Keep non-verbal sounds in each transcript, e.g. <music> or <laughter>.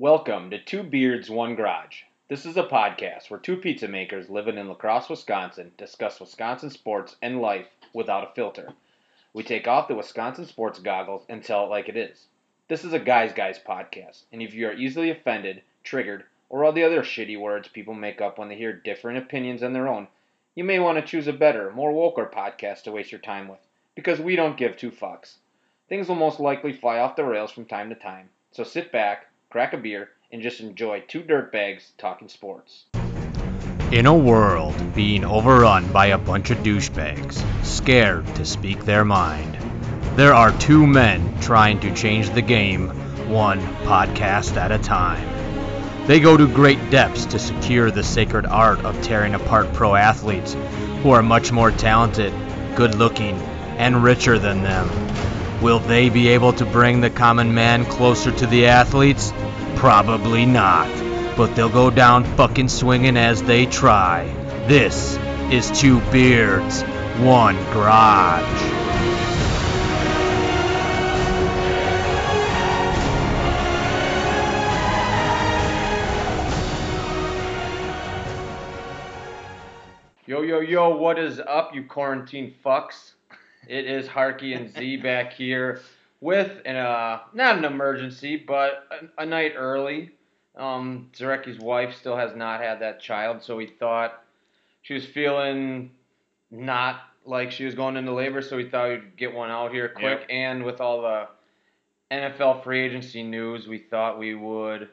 Welcome to Two Beards, One Garage. This is a podcast where two pizza makers living in La Crosse, Wisconsin discuss Wisconsin sports and life without a filter. We take off the Wisconsin sports goggles and tell it like it is. This is a Guys Guys podcast, and if you are easily offended, triggered, or all the other shitty words people make up when they hear different opinions than their own, you may want to choose a better, more woker podcast to waste your time with, because we don't give two fucks. Things will most likely fly off the rails from time to time, so sit back, crack a beer, and just enjoy two dirtbags talking sports. In a world being overrun by a bunch of douchebags, scared to speak their mind, there are two men trying to change the game, one podcast at a time. They go to great depths to secure the sacred art of tearing apart pro athletes who are much more talented, good looking, and richer than them. Will they be able to bring the common man closer to the athletes? Probably not. But they'll go down fucking swinging as they try. This is Two Beards, One Garage. Yo, yo, yo, what is up, you quarantine fucks? It is Harky and Z back here with an, uh, not an emergency, but a, a night early. Um, Zarecki's wife still has not had that child, so we thought she was feeling not like she was going into labor, so we thought we'd get one out here quick. Yep. And with all the NFL free agency news, we thought we would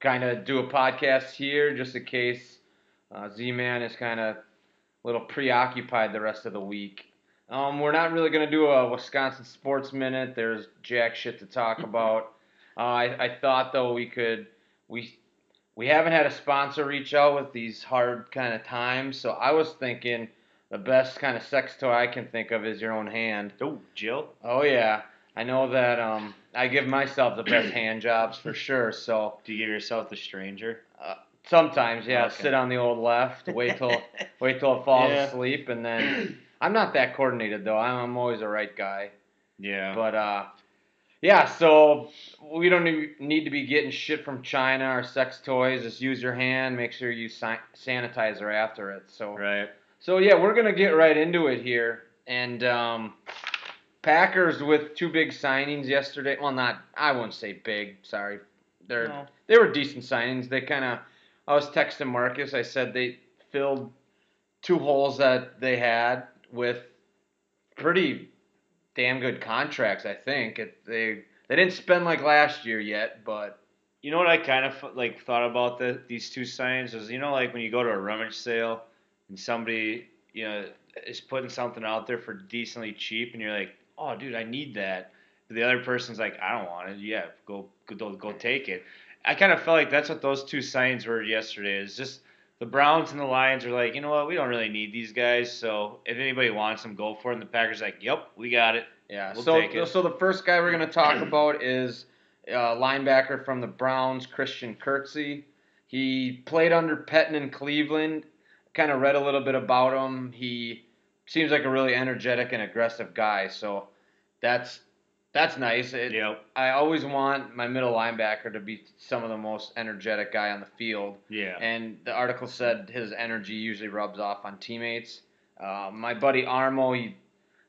kind of do a podcast here just in case uh, Z Man is kind of a little preoccupied the rest of the week. Um, we're not really going to do a Wisconsin Sports Minute. There's jack shit to talk <laughs> about. Uh, I, I thought though we could we we haven't had a sponsor reach out with these hard kind of times, so I was thinking the best kind of sex toy I can think of is your own hand. Oh, Jill. Oh yeah, I know that. Um, I give myself the best <clears throat> hand jobs for sure. So Do you give yourself the stranger? sometimes, yeah, Okay. sit on the old left, wait till <laughs> wait till it falls Yeah. asleep, and then <clears throat> I'm not that coordinated though. I'm, I'm always the right guy. Yeah. But uh, yeah, so we don't need- need to be getting shit from China or sex toys. Just use your hand. Make sure you si- sanitizer after it. So right. so yeah, we're gonna get right into it here. And um, Packers with two big signings yesterday. Well, not I won't say big. Sorry, they're No. they were decent signings. They kind of. I was texting Marcus. I said they filled two holes that they had with pretty damn good contracts. I think. It, they they didn't spend like last year yet, but You know what I kind of like thought about the, these two signs is you know like when you go to a rummage sale and somebody you know is putting something out there for decently cheap and you're like oh dude I need that. But the other person's like I don't want it. Yeah go go go take it. I kind of felt like that's what those two signs were yesterday. Is just the Browns and the Lions are like you know what we don't really need these guys so if anybody wants them go for it and the Packers are like yep we got it Yeah. We'll so take it. so the first guy we're gonna <clears throat> talk about is uh, linebacker from the Browns, Christian Kirksey. He played under Pettine in Cleveland. Kind of read a little bit about him. He seems like a really energetic and aggressive guy. So that's that's nice. It, yep I always want my middle linebacker to be some of the most energetic guy on the field. yeah And the article said his energy usually rubs off on teammates. Uh, my buddy Armo, he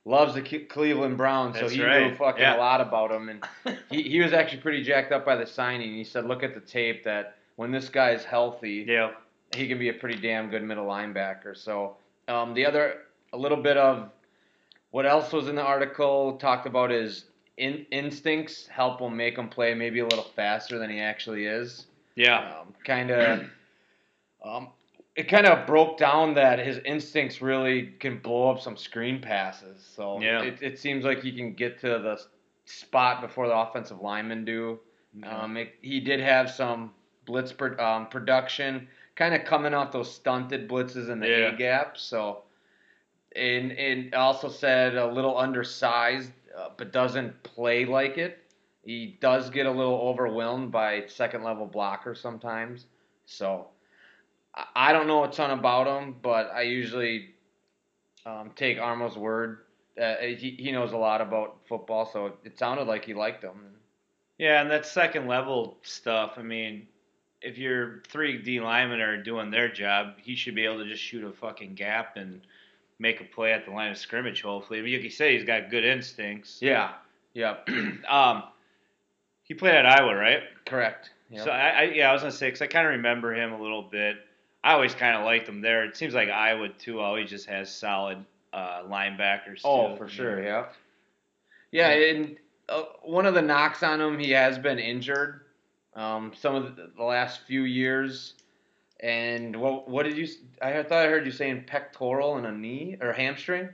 loves the Cleveland Browns, so That's he knew fucking Yeah. a lot about him. And <laughs> he, he was actually pretty jacked up by the signing. He said, look at the tape that when this guy's healthy, yeah he can be a pretty damn good middle linebacker. So um, the other, a little bit of what else was in the article talked about his in, instincts help him make him play maybe a little faster than he actually is yeah um, kind of um, it kind of broke down that his instincts really can blow up some screen passes. So Yeah. it, it seems like he can get to the spot before the offensive linemen do. Um, it, he did have some blitz pro, um, production, kind of coming off those stunted blitzes in the Yeah. A gap. So, and it also said a little undersized, uh, but doesn't play like it. He does get a little overwhelmed by second level blockers sometimes. So, I- don't know a ton about him, but I usually um, take Armo's word. Uh, he, he knows a lot about football, so it sounded like he liked him. Yeah, and that second level stuff. I mean, if your three D linemen are doing their job, he should be able to just shoot a fucking gap and make a play at the line of scrimmage. Hopefully, I mean, you say, he's got good instincts. Yeah. Yep. <clears throat> um, he played at Iowa, right? Correct. Yep. So I, I yeah, I was gonna say because I kind of remember him a little bit. I always kind of liked him there. It seems like Iowa too always just has solid uh, linebackers. Oh, too. for sure. Yeah. Yeah, and uh, one of the knocks on him, he has been injured. Um, some of the, the last few years, and what what did you? I thought I heard you saying pectoral and a knee or hamstring.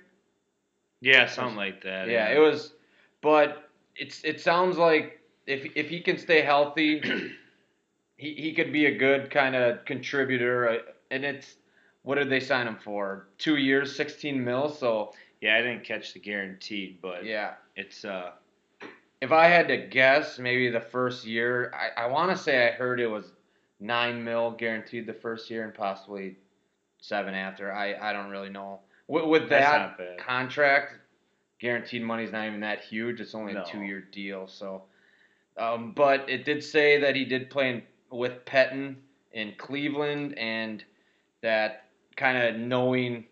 Yeah, something like that. Yeah, it was, but it's it sounds like if if he can stay healthy, <clears throat> he he could be a good kind of contributor. uh, And it's what did they sign him for? Two years, sixteen mil. So Yeah, I didn't catch the guaranteed, but yeah, it's uh if I had to guess, maybe the first year, I, I want to say I heard it was nine mil guaranteed the first year and possibly seven after. I, I don't really know. With, with that contract, guaranteed money's not even that huge. It's only No. a two year deal. So, um, but it did say that he did play in, with Pettine in Cleveland and that kind of knowing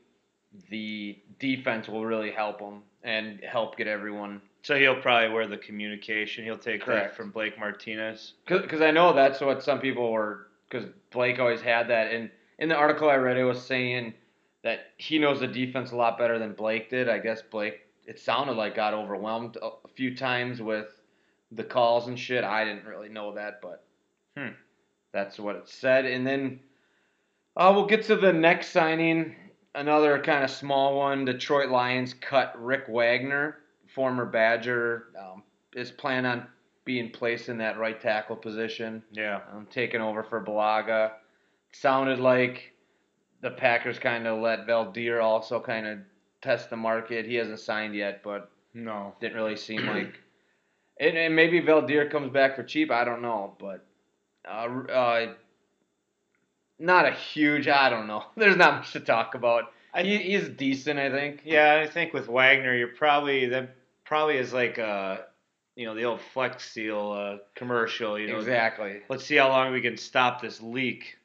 the defense will really help him and help get everyone so he'll probably wear the communication. He'll take Correct. that from Blake Martinez. Because I know that's what some people were. Because Blake always had that. And in the article I read, it was saying that he knows the defense a lot better than Blake did. I guess Blake, it sounded like got overwhelmed a, few times with the calls and shit. I didn't really know that, but Hmm. that's what it said. And then uh, we'll get to the next signing. Another kind of small one. Detroit Lions cut Rick Wagner, former Badger, um, is planning on being placed in that right tackle position. Yeah. Um, taking over for Bulaga. Sounded like the Packers kind of let Veldheer also kind of test the market. He hasn't signed yet, but No. didn't really seem like. <clears throat> And, and maybe Veldheer comes back for cheap. I don't know, but uh, uh, not a huge. I don't know. <laughs> There's not much to talk about. I He, he's decent, I think. Yeah, I think with Wagner, you're probably that probably is like uh you know the old Flex Seal uh, commercial. You know, Exactly. let's see how long we can stop this leak.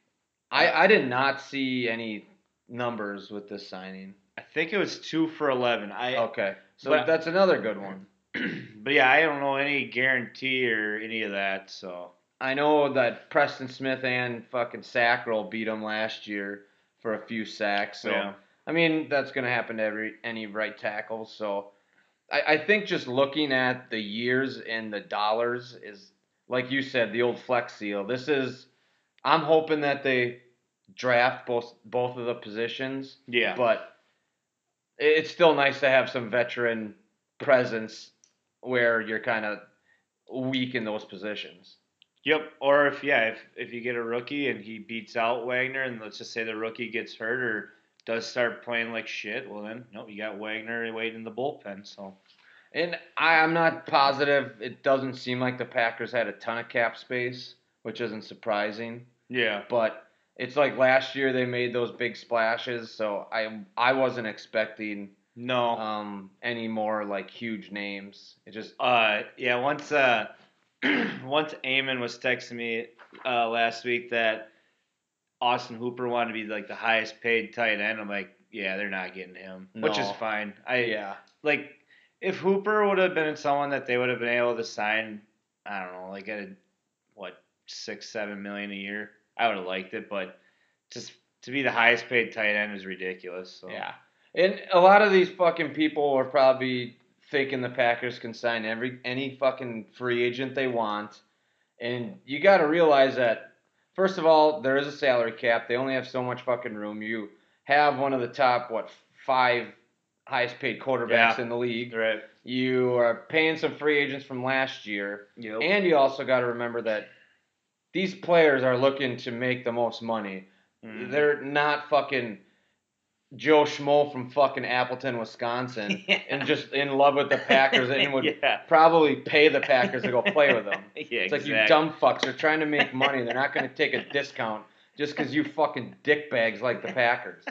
I, I did not see any numbers with this signing. I think it was two for eleven. I Okay, so But- that's another good one. <clears throat> but yeah, I don't know any guarantee or any of that. So I know that Preston Smith and fucking Fackrell beat him last year for a few sacks. So yeah, I mean that's gonna happen to every any right tackle. So I, I think just looking at the years and the dollars is like you said, the old flex seal. This is I'm hoping that they draft both both of the positions, yeah, but it's still nice to have some veteran presence where you're kind of weak in those positions. yep. Or if yeah, if if you get a rookie and he beats out Wagner, and let's just say the rookie gets hurt or does start playing like shit, well then no, you got Wagner waiting in the bullpen. So And I, I'm not positive. It doesn't seem like the Packers had a ton of cap space, which isn't surprising. yeah, But it's like last year they made those big splashes, so I I wasn't expecting no. um, any more like huge names. It just Uh, yeah. Once, uh, <clears throat> once Eamon was texting me uh, last week that Austin Hooper wanted to be like the highest paid tight end. I'm like, yeah, they're not getting him, which is fine. I yeah like if Hooper would have been someone that they would have been able to sign. I don't know, like at a, what six, seven million a year. I would have liked it, but just to be the highest paid tight end is ridiculous. So. yeah. And a lot of these fucking people are probably thinking the Packers can sign every any fucking free agent they want, and you got to realize that first of all there is a salary cap. They only have so much fucking room. You have one of the top what five highest paid quarterbacks Yeah. in the league. Right. You are paying some free agents from last year, Yep. and you also got to remember that these players are looking to make the most money. Mhm. They're not fucking Joe Schmo from fucking Appleton, Wisconsin, <laughs> Yeah. and just in love with the Packers and would <laughs> yeah. probably pay the Packers to go play with them. <laughs> Yeah, It's like you dumb fucks are trying to make money. They're not going to take a discount just because you fucking dickbags like the Packers.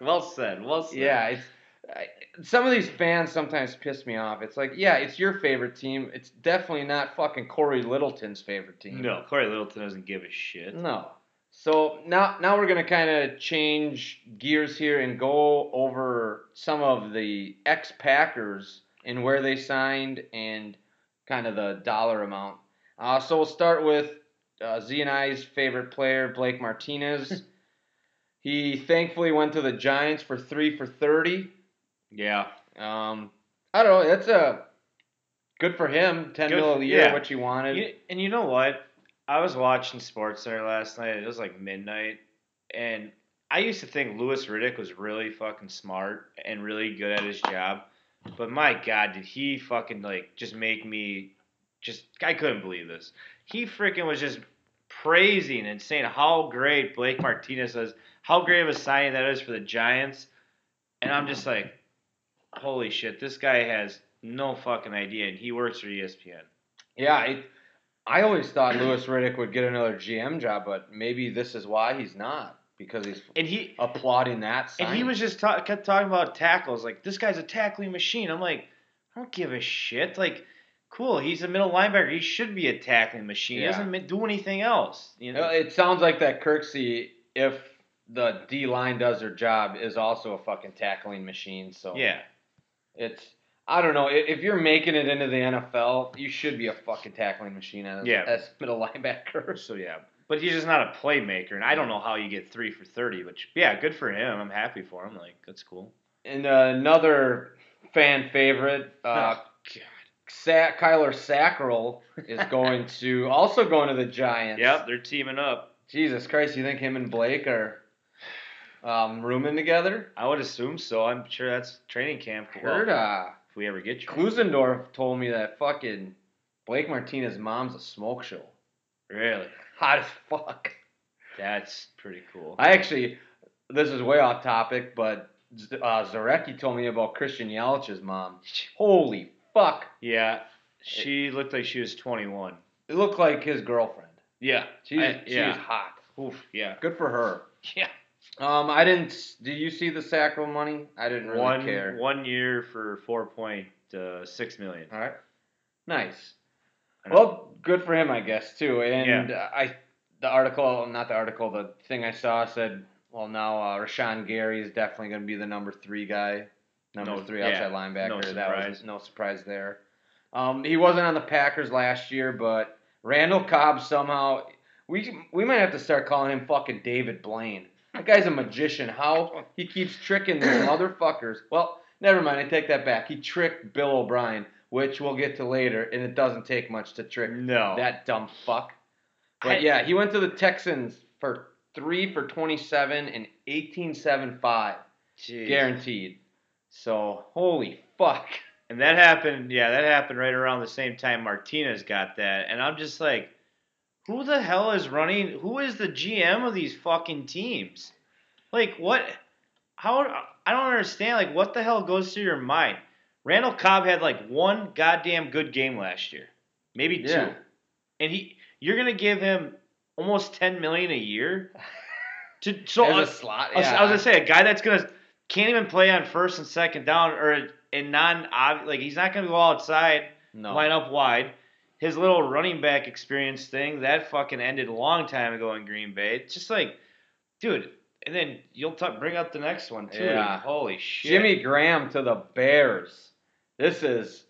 well said. Well said. Yeah, it's I, some of these fans sometimes piss me off. It's like, yeah, it's your favorite team. It's definitely not fucking Cory Littleton's favorite team. No, Cory Littleton doesn't give a shit. No. So now, now we're gonna kind of change gears here and go over some of the ex Packers and where they signed and kind of the dollar amount. Uh, so we'll start with uh, Z and I's favorite player, Blake Martinez. <laughs> he thankfully went to the Giants for three for thirty. Yeah. Um, I don't know. That's a good for him. Ten Good mil a year, yeah. what you wanted. You, and you know what? I was watching Sports Center last night. It was like midnight, and I used to think Louis Riddick was really fucking smart and really good at his job. But my God, did he fucking like just make me just? I couldn't believe this. He freaking was just praising and saying how great Blake Martinez is, how great of a signing that is for the Giants, and I'm just like, holy shit, this guy has no fucking idea, and he works for ESPN. Yeah, I, I always thought Louis Riddick would get another GM job, but maybe this is why he's not because he's And he applauding that. Sign. And he was just ta- kept talking about tackles. Like this guy's a tackling machine. I'm like, I don't give a shit. Like, cool. He's a middle linebacker. He should be a tackling machine. He doesn't do anything else. You know. It sounds like that Kirksey, if the D line does their job, is also a fucking tackling machine. So yeah. it's I don't know if you're making it into the NFL, you should be a fucking tackling machine as Yeah. as middle <laughs> linebacker. So yeah. But he's just not a playmaker, and I don't know how you get three for thirty. Which yeah, good for him. I'm happy for him. Like that's cool. And uh, another fan favorite, <laughs> uh, Oh, God. Sa- Kyler Fackrell is <laughs> going to also going to the Giants. Yep, they're teaming up. Jesus Christ, you think him and Blake are um, rooming together? I would assume so. I'm sure that's training camp. Well, Heard uh, if we ever get you. Klusendorf told me that fucking Blake Martinez's mom's a smoke show. Really? Hot as fuck. That's pretty cool. I actually, this is way off topic, but uh, Zarecki told me about Christian Yelich's mom. <laughs> Holy fuck. Yeah, she looked like she was 21. It looked like his girlfriend. Yeah, She's, I- she's hot. Oof, yeah, Good for her. <laughs> yeah. Um, I didn't. Did you see the Fackrell money? I didn't really one care. one year for 4.6 million. All right. Nice. Well, good for him, I guess too. And Yeah. uh, I, the article, not the article, the thing I saw said, well, now uh, Rashan Gary is definitely going to be the number three guy, number No- three yeah, outside linebacker. no that was surprise. no surprise there. Um, he wasn't on the Packers last year, but Randall Cobb somehow we we might have to start calling him fucking David Blaine. That guy's a magician. How he keeps tricking these <coughs> motherfuckers. Well, never mind. I take that back. He tricked Bill O'Brien, which we'll get to later, and it doesn't take much to trick no, that dumb fuck. But I- yeah, he went to the Texans for three for twenty-seven and eighteen-seven five Jeez. guaranteed. So holy fuck. And that happened. Yeah, that happened right around the same time Martinez got that, and I'm just like, who the hell is running? Who is the GM of these fucking teams? Like what? How? I don't understand. Like what the hell goes through your mind? Randall Cobb had like one goddamn good game last year, maybe two, Yeah. and he you're gonna give him almost ten million a year to so As uh, a slot. I was, yeah. I was gonna say a guy that's gonna can't even play on first and second down or in non like he's not gonna go outside no. line up wide. His little running back experience thing that fucking ended a long time ago in Green Bay. It's just like, dude. And then you'll t- bring up the next one too. Yeah. Holy shit. Jimmy Graham to the Bears. This is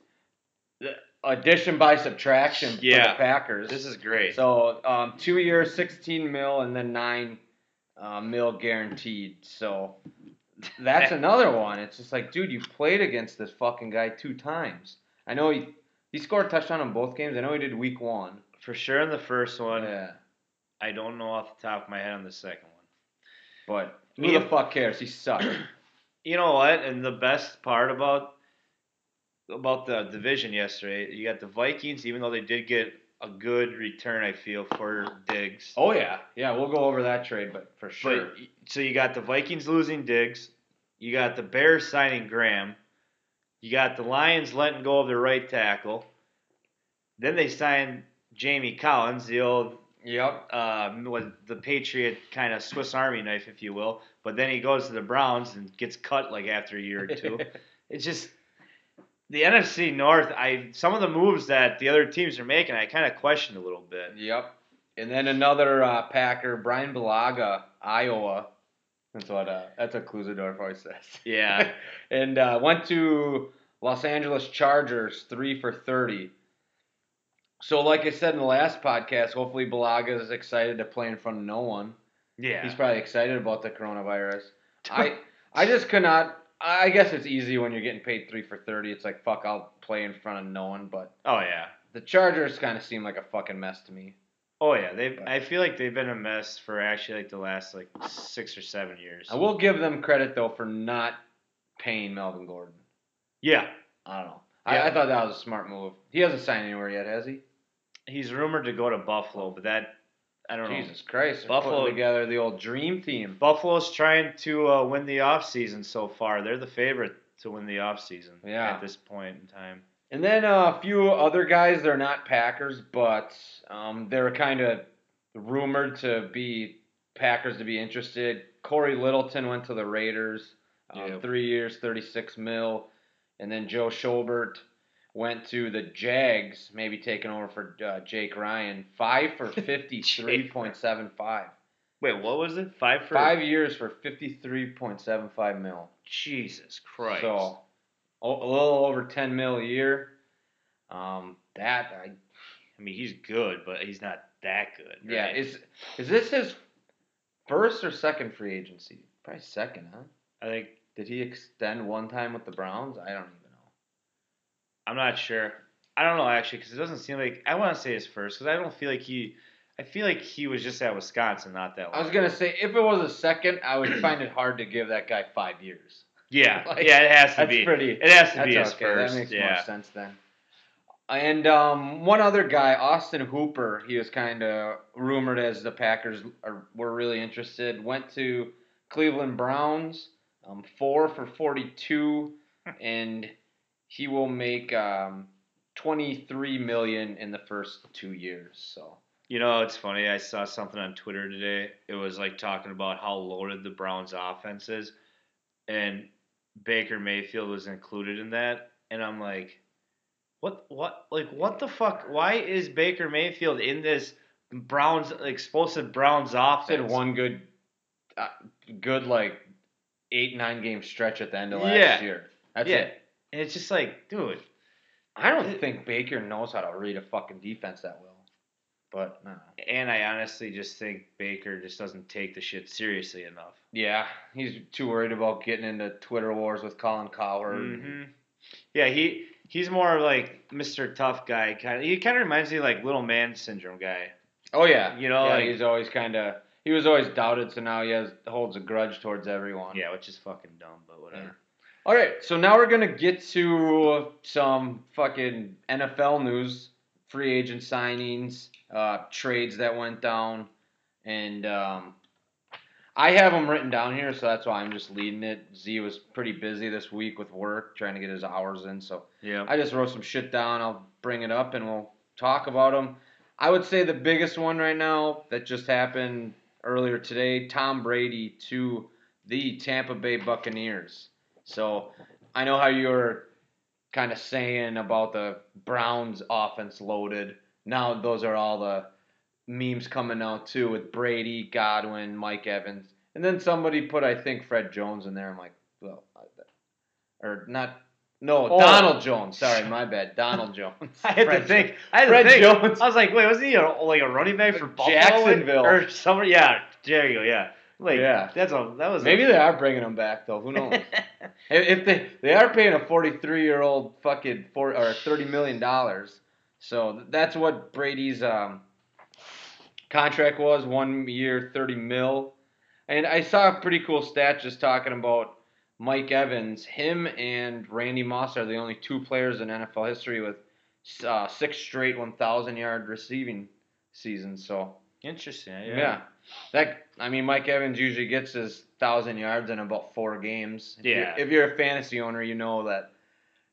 addition by subtraction for the Packers. this is great. So um, two years, sixteen mil, and then nine uh, mil guaranteed. So that's <laughs> another one. It's just like, dude, you played against this fucking guy two times. I know he he scored a touchdown in both games. I know he did week one. For sure in the first one. Yeah, I don't know off the top of my head on the second one. but who Me- the fuck cares? He sucked. <clears throat> You know what? And the best part about about the division yesterday, you got the Vikings, even though they did get a good return, I feel, for Diggs. oh yeah, yeah. We'll go over that trade, but for sure. But so you got the Vikings losing Diggs, you got the Bears signing Graham, you got the Lions letting go of their right tackle. Then they signed Jamie Collins, the old Yep. um, was the Patriot kind of Swiss Army knife, if you will. But then he goes to the Browns and gets cut like after a year or two. <laughs> it's just the NFC North. I some of the moves that the other teams are making, I kind of question a little bit. Yep. And then another uh, Packer, Bryan Bulaga, Iowa. That's what uh, that's what Klusendorf always says. Yeah, <laughs> and uh, went to Los Angeles Chargers, three for thirty. So, like I said in the last podcast, hopefully Bulaga is excited to play in front of no one. yeah. He's probably excited about the coronavirus. <laughs> I I just could not. I guess it's easy when you're getting paid three for thirty. It's like fuck, I'll play in front of no one. But oh yeah. the Chargers kind of seem like a fucking mess to me. Oh yeah, they. I feel like they've been a mess for actually like the last like six or seven years. I will give them credit though for not paying Melvin Gordon. Yeah, I don't know. I, Yeah. I thought that was a smart move. He hasn't signed anywhere yet, has he? he's rumored to go to Buffalo, but that I don't know. Jesus Christ! Buffalo- together the old dream team. Buffalo's trying to uh, win the offseason so far. They're the favorite to win the offseason Yeah. at this point in time. And then uh, a few other guys. They're not Packers, but um, they're kind of rumored to be Packers to be interested. Cory Littleton went to the Raiders, uh, Yep. three years, thirty-six mil, and then Joe Schobert went to the Jags, maybe taking over for uh, Jake Ryan, five for <laughs> fifty-three point seven five. Wait, what was it? Five for Five years for fifty-three point seven five mil. Jesus Christ. So a little over ten mil a year. Um, that I I mean, he's good, but he's not that good. yeah is is this his first or second free agency? Probably second, huh? I think Did he extend one time with the Browns? I don't even know. I'm not sure. I don't know actually because it doesn't seem like I want to say his first because I don't feel like he. I feel like he was just at Wisconsin not that long. I was gonna say if it was a second, I would find it hard to give that guy five years. Yeah, <laughs> Like, yeah, it has to That's be. pretty. It has to be his okay. first. That makes yeah. more sense then. And um, one other guy, Austin Hooper, he was kind of rumored as the Packers are, were really interested. Went to Cleveland Browns, um, four for forty-two, and he will make um, twenty-three million in the first two years. So You know, it's funny. I saw something on Twitter today. It was like talking about how loaded the Browns' offense is, and Baker Mayfield was included in that. And I'm like, what? What? Like, what the fuck? Why is Baker Mayfield in this Browns explosive Browns offense? said one good, uh, good like eight nine game stretch at the end of last Yeah. year. That's yeah, it. and it's just like, dude, I don't think Baker knows how to read a fucking defense that well. But no. and I honestly just think Baker just doesn't take the shit seriously enough. Yeah, he's too worried about getting into Twitter wars with Colin Cowherd. hmm Yeah, he he's more like Mr. Tough guy kind of. He kind of reminds me of like little man syndrome guy. Oh yeah, You know, yeah, like- he's always kind of he was always doubted, so now he has holds a grudge towards everyone. Yeah, which is fucking dumb, but whatever. All right, so now we're gonna get to some fucking NFL news, free agent signings, uh, trades that went down, and um, I have them written down here, so that's why I'm just leading it. Z was pretty busy this week with work, trying to get his hours in, so Yeah. I just wrote some shit down. I'll bring it up and we'll talk about them. I would say the biggest one right now that just happened earlier today Tom Brady to the Tampa Bay Buccaneers. So I know how you were kind of saying about the Browns offense loaded. Now those are all the memes coming out too with Brady, Godwin, Mike Evans. And then somebody put, I think, Fred Jones in there. I'm like, well, or not. No, Oh. Donald Jones. Sorry, my bad. Donald <laughs> Jones. I had Fred to think. I had Fred to think. Jones. I was like, wait, wasn't he a, like a running back for Buffalo? Jacksonville. or somewhere? Yeah, there you go. Yeah, like Yeah. That's a that was Maybe a, they are bringing him back though. Who knows? <laughs> if if they they are paying a 43 year old fucking four or 30 million dollars, so that's what Brady's um, contract was. One year, 30 mil. And I saw a pretty cool stat just talking about Mike Evans. Him and Randy Moss are the only two players in NFL history with uh, six straight 1,000 yard receiving seasons. So interesting. yeah. Yeah. That I mean, Mike Evans usually gets his thousand yards in about four games. If you're- Yeah. if you're a fantasy owner, you know that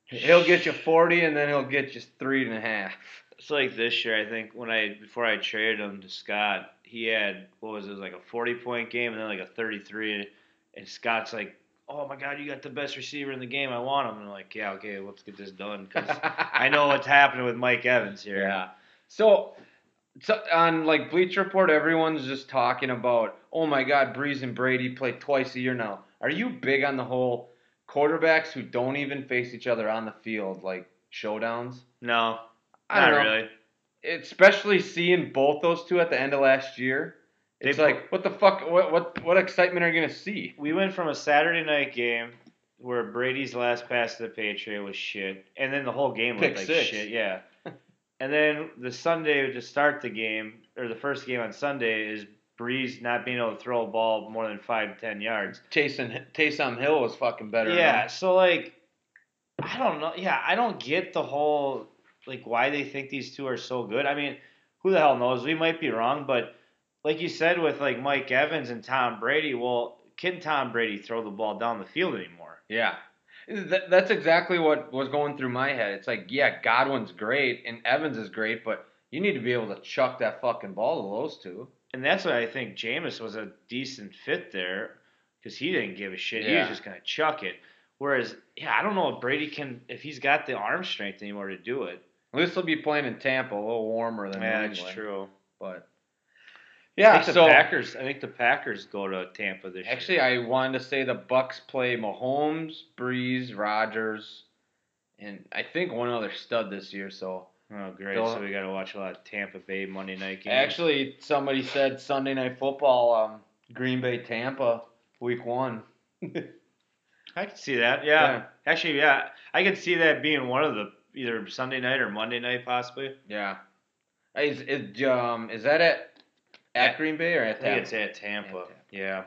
he'll get you forty, and then he'll get you three and a half. It's like this year, I think when I before I traded him to Scott, he had what was it, it was like a forty point game and then like a thirty three, and Scott's like, "Oh my God, you got the best receiver in the game. I want him." And I'm like, "Yeah, okay, let's get this done because I know what's happening with Mike Evans here." Yeah. So, so on like Bleach Report, everyone's just talking about, oh my God, Brees and Brady play twice a year now. Are you big on the whole quarterbacks who don't even face each other on the field, like showdowns? No, I not really. Especially seeing both those two at the end of last year. It's put- like, what the fuck? What what what excitement are you gonna see? We went from a Saturday night game where Brady's last pass to the Patriot was shit, and then the whole game Pick looked like six. shit. Yeah. <laughs> and then the Sunday to start the game, or the first game on Sunday, is Brees not being able to throw a ball more than five ten yards. Taysom Taysom Hill was fucking better. Yeah. So like, I don't know. Yeah, I don't get the whole like why they think these two are so good. I mean, who the hell knows? We might be wrong, but like you said with like Mike Evans and Tom Brady, well, can Tom Brady throw the ball down the field anymore? Yeah. That, that's exactly what was going through my head. It's like, yeah, Godwin's great and Evans is great, but you need to be able to chuck that fucking ball to those two. And that's why I think Jameis was a decent fit there because he didn't give a shit. He was just gonna chuck it. Whereas, yeah, I don't know if Brady can if he's got the arm strength anymore to do it. At least he'll be playing in Tampa, a little warmer than Yeah, that's true. But I yeah, think the so Packers. I think the Packers go to Tampa this actually, year. Actually, I wanted to say the Bucks play Mahomes, Brees, Rodgers, and I think one other stud this year. So Oh, great! They'll- So we got to watch a lot of Tampa Bay Monday night games. actually, somebody said Sunday Night Football, um, Green Bay, Tampa, Week One. <laughs> I can see that. Yeah. Actually, yeah, I could see that being one of the either Sunday night or Monday night possibly. Yeah. Is, is um is that at at At- Green Bay or I at think Tampa? it's at Tampa. Tampa. Yeah.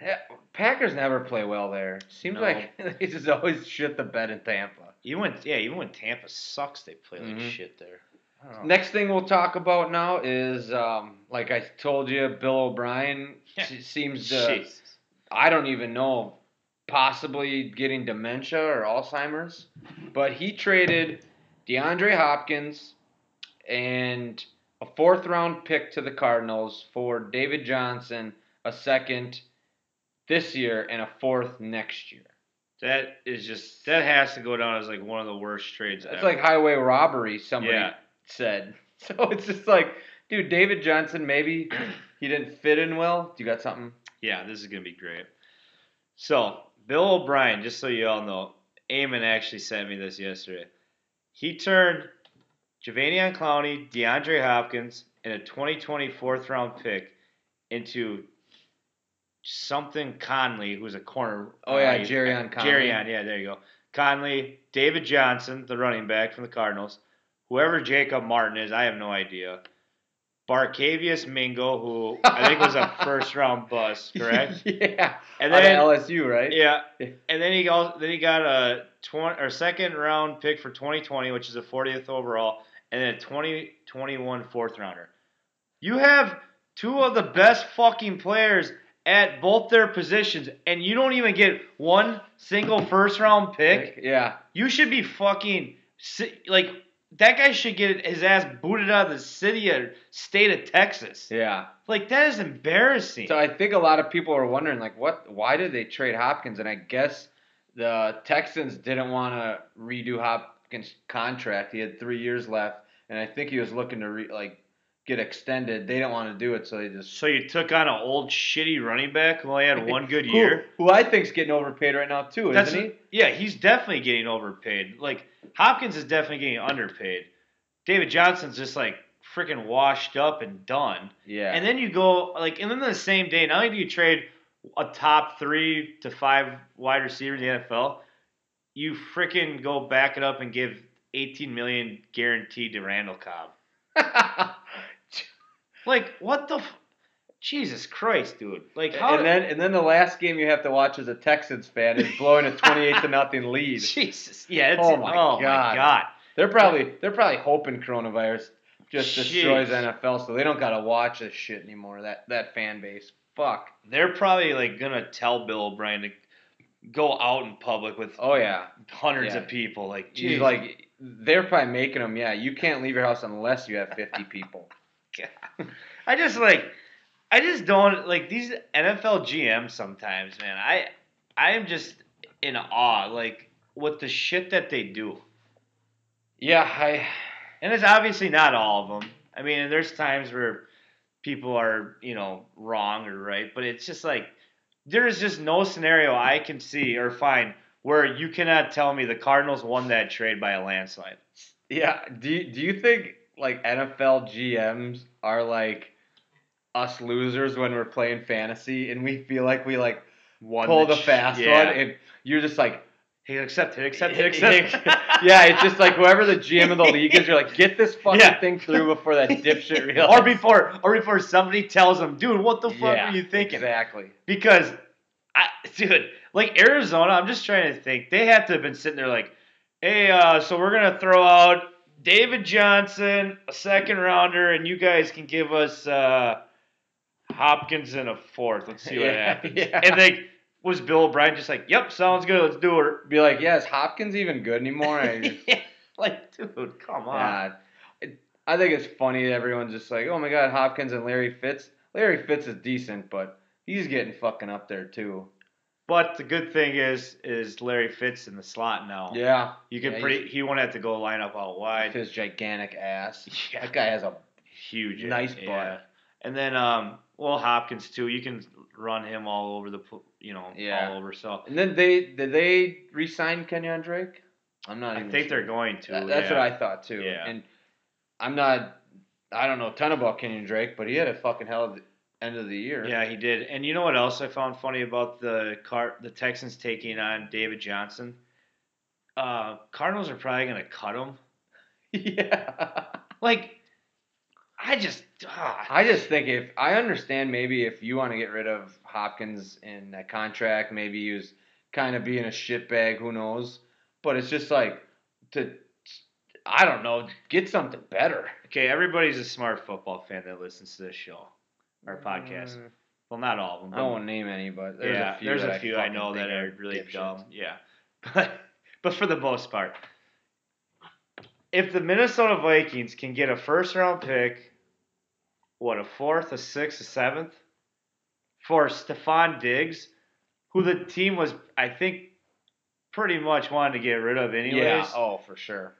Yeah, Packers never play well there. Seems No. like <laughs> they just always shit the bed in Tampa. Even when yeah, even when Tampa sucks, they play like Mhm. shit there. I don't know. Next thing we'll talk about now is um like I told you, Bill O'Brien <laughs> Yeah. seems to Jesus. I don't even know possibly getting dementia or Alzheimer's, but he traded DeAndre Hopkins and a fourth round pick to the Cardinals for David Johnson, a second this year and a fourth next year. That is just that has to go down as like one of the worst trades. It's ever. like highway robbery, somebody Yeah. said. <laughs> So it's just like, dude, David Johnson, maybe <clears throat> he didn't fit in well. Do you got something? Yeah, this is gonna be great. So Bill O'Brien, just so you all know, Eamon actually sent me this yesterday. He turned Jadeveon Clowney, DeAndre Hopkins, and a 2020 fourth round pick into something Conley, who's a corner. Oh, yeah, uh, Gareon Conley. Gareon, yeah, there you go. Conley, David Johnson, the running back from the Cardinals. Whoever Jacob Martin is, I have no idea. Barkevious Mingo, who I think was a <laughs> first round bust, correct? <laughs> yeah. And then LSU, right? yeah, <laughs> and then he goes. Then he got a twenty or second round pick for 2020, which is a 40th overall, and then a 2021 fourth rounder. You have two of the best fucking players at both their positions, and you don't even get one single first round pick. Yeah. You should be fucking like that guy should get his ass booted out of the city or state of Texas. Yeah. Like that is embarrassing. So I think a lot of people are wondering, like, what? Why did they trade Hopkins? And I guess the Texans didn't want to redo Hopkins' contract. He had three years left, and I think he was looking to re- like get extended. They didn't want to do it, so they just So you took on an old shitty running back who only had one good Who- year. Who, I think's getting overpaid right now too, That's isn't he? yeah, he's definitely getting overpaid. Like Hopkins is definitely getting underpaid. David Johnson's just like freaking washed up and done. Yeah. And then you go like, and then the same day, not only do you trade a top three to five wide receiver in the NFL, you freaking go back it up and give 18 million guaranteed to Randall Cobb. <laughs> Like what the. F- Jesus Christ, dude! Like how? and then and then the last game you have to watch as a Texans fan is blowing a <laughs> twenty-eight to nothing lead. Jesus, yeah. It's, Oh my oh God. my god. They're probably they're probably hoping coronavirus just destroys Jeez. NFL, so they don't gotta watch this shit anymore. That that fan base. Fuck. They're probably like gonna tell Bill O'Brien to go out in public with Oh yeah. hundreds Yeah. of people. Like, geez, like they're probably making them. Yeah, you can't leave your house unless you have 50 people. <laughs> I just like, I just don't like these NFL GMs sometimes, man. I, I am just in awe, like with the shit that they do. Yeah, I. And it's obviously not all of them. I mean, there's times where people are, you know, wrong or right, but it's just like there is just no scenario I can see or find where you cannot tell me the Cardinals won that trade by a landslide. Yeah. Do you, do you think like NFL GMs are like us losers when we're playing fantasy and we feel like we like Won pull the ch- fast yeah. one and you're just like Hey, accept it, accept it, accept it. <laughs> <laughs> yeah, it's just like whoever the GM of the league is, you're like, get this fucking Yeah. thing through before that dipshit <laughs> realizes. or before, or before somebody tells them, dude, what the fuck yeah, are you thinking? Exactly. Because, I, dude, like Arizona, I'm just trying to think. They have to have been sitting there like, hey, uh, so we're gonna throw out David Johnson, a second rounder, and you guys can give us uh, Hopkins in a fourth. Let's see what <laughs> Yeah, happens. yeah. And they was Bill O'Brien just like, yep, sounds good. Let's do it. Be like, yeah, is Hopkins even good anymore? Just- <laughs> like, dude, come on. Yeah, it, I think it's funny that everyone's just like, oh my god, Hopkins and Larry Fitz. Larry Fitz is decent, but he's getting fucking up there too. But the good thing is, is Larry Fitz in the slot now. Yeah, You can Yeah, pretty. He won't have to go line up out wide. his gigantic ass. <laughs> Yeah. That guy has a Huge, Nice butt. yeah. And then, um, well, Hopkins too. You can run him all over the, you know, Yeah. all over. So And then they did they resign Kenyon Drake? I'm not I think sure. they're going to. That- that's yeah. what I thought too. Yeah. And I'm not. I don't know a ton about Kenyon Drake, but he had a fucking hell of end of the year. Yeah, he did. And you know what else I found funny about the car, the Texans taking on David Johnson? Uh, Cardinals are probably going to cut him. <laughs> yeah. Like, I just, ah, I just think if I understand maybe if you want to get rid of Hopkins in that contract, maybe he was kind of being a shitbag, who knows? But it's just like to I don't know, get something better. okay. Everybody's a smart football fan that listens to this show, our podcast. Mm, Well, not all of them. I won't name any, but there's yeah, a few. there's a few I fucking know that are really dipshits. dumb. Yeah, <laughs> but but for the most part, if the Minnesota Vikings can get a first round pick, what a fourth, a sixth, a seventh for Stefon Diggs, who the team was, I think, pretty much wanted to get rid of anyways. Yeah, oh for sure.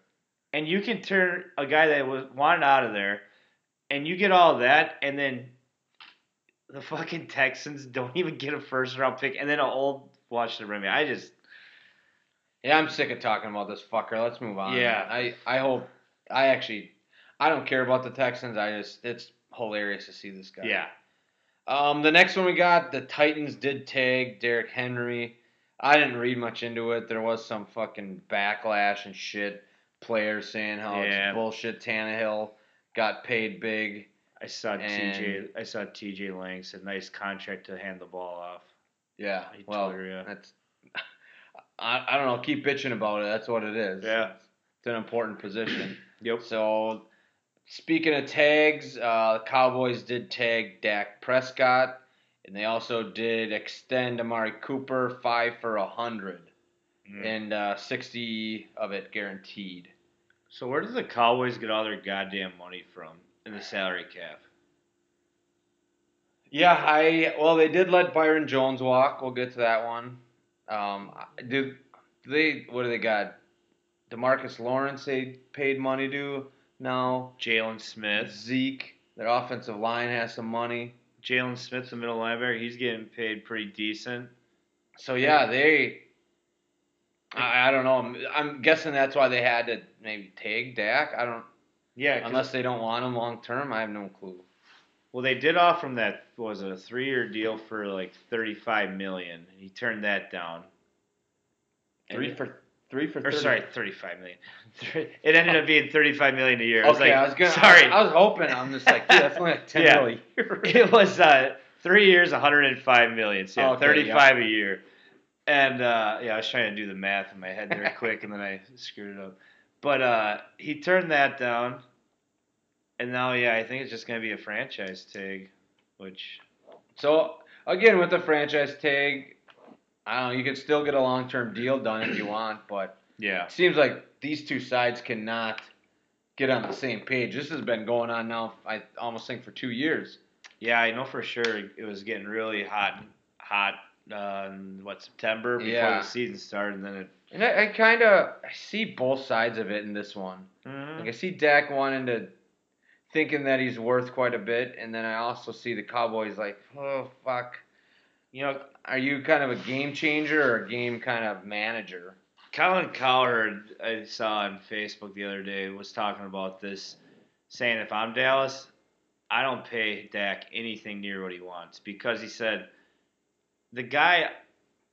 and you can turn a guy that was wanted out of there, and you get all that, and then the fucking Texans don't even get a first round pick, and then an old Washington Remy. I just Yeah, I'm sick of talking about this fucker. Let's move on. Yeah. I I hope I actually I don't care about the Texans. I just it's hilarious to see this guy. yeah. Um, the next one we got the Titans did tag Derrick Henry. I didn't read much into it. There was some fucking backlash and shit. Players saying how Yeah. it's bullshit. Tannehill got paid big. I saw And- TJ. I saw TJ Lang a nice contract to hand the ball off. Yeah. I well, yeah. that's. <laughs> I, I don't know. Keep bitching about it. That's what it is. Yeah. It's an important position. <clears throat> Yep. So, speaking of tags, uh, the Cowboys did tag Dak Prescott, and they also did extend Amari Cooper five for a hundred, Mm. and uh, sixty of it guaranteed. So where does the Cowboys get all their goddamn money from in the salary cap? Yeah, I well they did let Byron Jones walk. We'll get to that one. Um, do they? What do they got? Demarcus Lawrence they paid money to now. Jaylon Smith. Zeke, their offensive line has some money. Jaylon Smith, the middle linebacker, he's getting paid pretty decent. So yeah, they. I, I don't know. I'm, I'm guessing that's why they had to maybe tag Dak. I don't Yeah, unless they don't want him long term. I have no clue. well, they did offer him that what was it a three-year deal for like thirty-five million. He turned that down. Three it- for three for. or sorry, thirty-five million. <laughs> it ended up being thirty-five million a year. I was Okay, like, I was gonna. sorry, I was hoping. I'm just like, dude, that's only like ten <laughs> Yeah. mil a year. <laughs> it was uh, three years, 105 million. So yeah, Okay, 35 a year. And uh, yeah, I was trying to do the math in my head there quick, and then I screwed it up. But uh, he turned that down, and now yeah, I think it's just gonna be a franchise tag, which So again, with the franchise tag, I don't know. You could still get a long term deal done if you want, but Yeah. It seems like these two sides cannot get on the same page. This has been going on now. I almost think for two years. Yeah, I know for sure it was getting really hot, hot. Uh, in, what September before Yeah. the season started, and then it. And I, I kind of I see both sides of it in this one. Mhm. Like I see Dak wanting to, thinking that he's worth quite a bit, and then I also see the Cowboys like, oh fuck, You know, are you kind of a game changer or a game kind of manager? Colin Cowherd, I saw on Facebook the other day, was talking about this, saying if I'm Dallas, I don't pay Dak anything near what he wants because he said the guy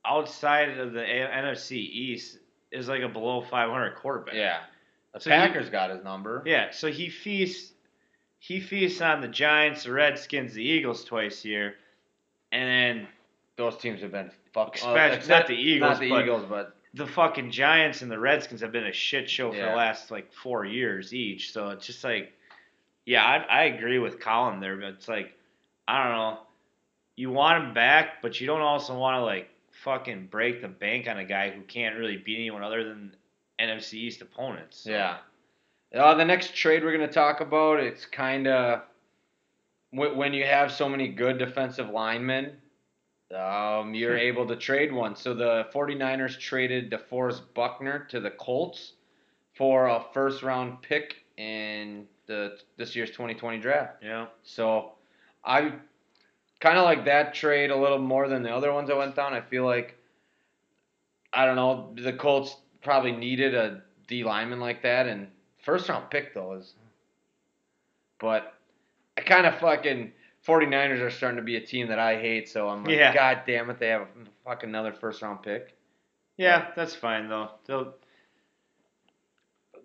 outside of the NFC East is like a below 500 quarterback. Yeah, the So he- Packers got his number. Yeah, so he feasts he feasts on the Giants, the Redskins, the Eagles twice a year, and then Those teams have been fucking. Uh, Especially- it's not the Eagles, not the but- Eagles, but the fucking Giants and the Redskins have been a shit show for Yeah. the last like four years each. So it's just like, yeah, I, I agree with Colin there, but it's like, I don't know, you want him back, but you don't also want to like fucking break the bank on a guy who can't really beat anyone other than NFC East opponents. So, Yeah. Uh, the next trade we're going to talk about, it's kind of when you have so many good defensive linemen, um, you're able to trade one. So the 49ers traded DeForest Buckner to the Colts for a first round pick in the this year's 2020 draft. Yeah. So I kind of like that trade a little more than the other ones that went down. I feel like I don't know the Colts probably needed a D lineman like that, and first round pick though is. But I kind of fucking 49ers are starting to be a team that I hate, so I'm like, Yeah. God damn it, they have a fucking another first round pick. Yeah, that's fine though. They'll,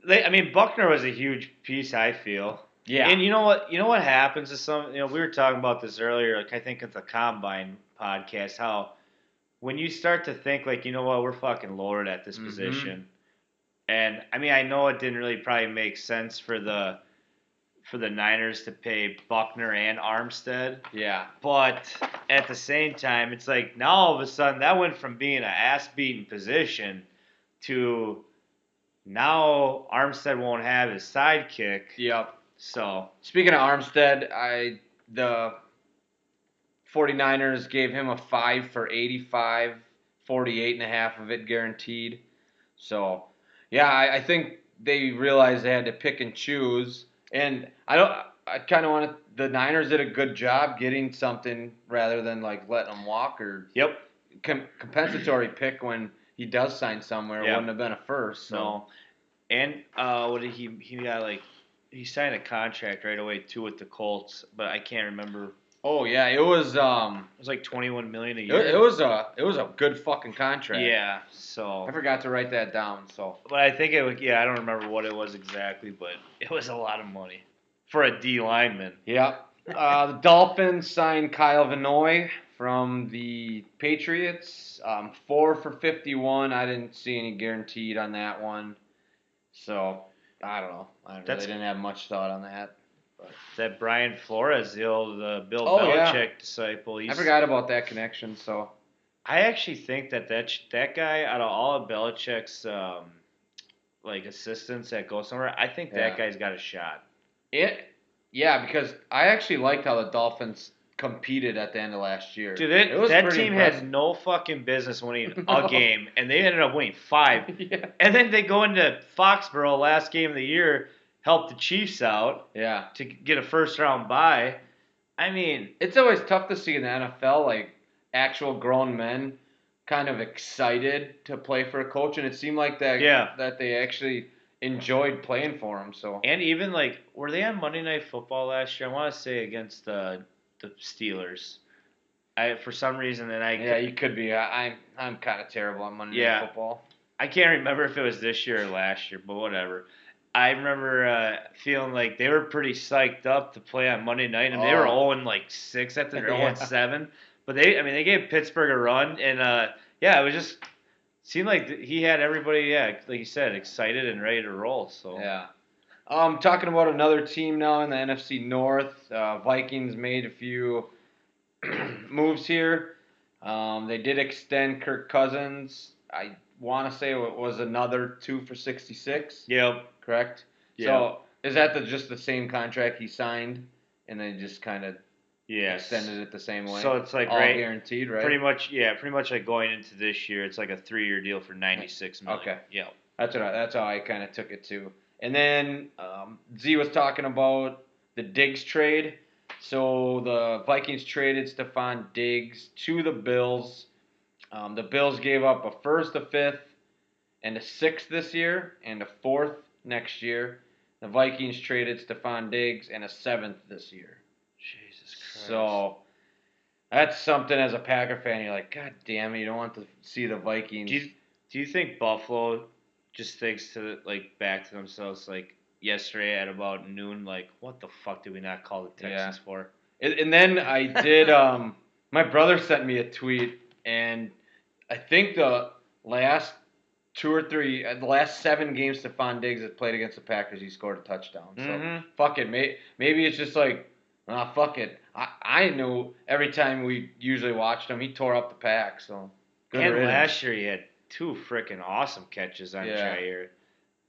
they, I mean, Buckner was a huge piece. I feel. Yeah. And you know what? You know what happens to some. You know, we were talking about this earlier. Like I think at the combine podcast, how when you start to think like, you know what, we're fucking lowered at this Mhm. position. And I mean, I know it didn't really probably make sense for the for the Niners to pay Buckner and Armstead, yeah. but at the same time, it's like now all of a sudden that went from being an ass beating position to now Armstead won't have his sidekick. Yep. So Speaking of Armstead, I the 49ers gave him a 5 for 85, 48 and a half of it guaranteed. So, yeah, I, I think they realized they had to pick and choose. And I don't I kind of want the Niners did a good job getting something rather than like letting him walk or Yep. com- compensatory pick when he does sign somewhere Yeah. wouldn't have been a first. So. No. And uh, what did he he got like he signed a contract right away too with the Colts, but I can't remember. Oh yeah, it was um It was like twenty one million a year. it was a it was a good fucking contract. yeah. So I forgot to write that down. So but I think it was yeah. I don't remember what it was exactly, but it was a lot of money for a D lineman. yeah, uh, the Dolphins signed Kyle Van Noy from the Patriots. Um, four for fifty-one. I didn't see any guaranteed on that one. So I don't know. I really That's- didn't have much thought on that. That Brian Flores, the old uh, Bill Oh, yeah. Belichick disciple. He's, I forgot about that connection. So I actually think that that that guy out of all of Belichick's um, like assistants that go somewhere, I think that Yeah. guy's got a shot. it, yeah, because I actually liked how the Dolphins competed at the end of last year. Dude, it, that team impressive. had no fucking business winning <laughs> No. a game, and they ended up winning five. <laughs> yeah. And then they go into Foxborough last game of the year, help the Chiefs out Yeah. to get a first round bye. I mean, It's always tough to see in the NFL like actual grown men kind of excited to play for a coach, and it seemed like that Yeah. that they actually enjoyed playing for him. So and even like, were they on Monday Night Football last year? I want to say against the the Steelers. I for some reason, and I yeah, you could be. I, I'm I'm kind of terrible on Monday Yeah. Night Football. I can't remember if it was this year or last year, but whatever. I remember uh, feeling like they were pretty psyched up to play on Monday night, and they were Oh. 0 like six after they're <laughs> Yeah. 0 seven. But they, I mean, they gave Pittsburgh a run, and uh, yeah, it was just seemed like he had everybody, yeah, like you said, excited and ready to roll. So Yeah. Um, talking about another team now in the NFC North, uh, Vikings made a few <clears throat> moves here. Um, they did extend Kirk Cousins. I want to say it was another two for sixty six. Yep. Correct. Yeah. So is that the just the same contract he signed, and then just kind of extended it the same way? So it's like all right, guaranteed, right? pretty much. Yeah, pretty much like going into this year, it's like a three-year deal for ninety-six million. Okay. Yeah. That's what I, that's how I kind of took it too. And then um, Z was talking about the Diggs trade. So the Vikings traded Stefon Diggs to the Bills. Um, the Bills gave up a first, a fifth, and a sixth this year, and a fourth next year. The Vikings traded Stefon Diggs and a seventh this year. Jesus Christ. So that's something as a Packer fan, you're like, God damn it, you don't want to see the Vikings. Do you, do you think Buffalo just thinks to like back to themselves like yesterday at about noon, like what the fuck did we not call the Texans for? And, and then I did. <laughs> Um, my brother sent me a tweet, and I think the last two or three, uh, the last seven games Stefon Diggs has played against the Packers, he scored a touchdown. So Mhm. fuck it, may, maybe it's just like, ah, fuck it. I I knew every time we usually watched him, he tore up the pack. So good and last year he had two freaking awesome catches on Yeah. Jaire.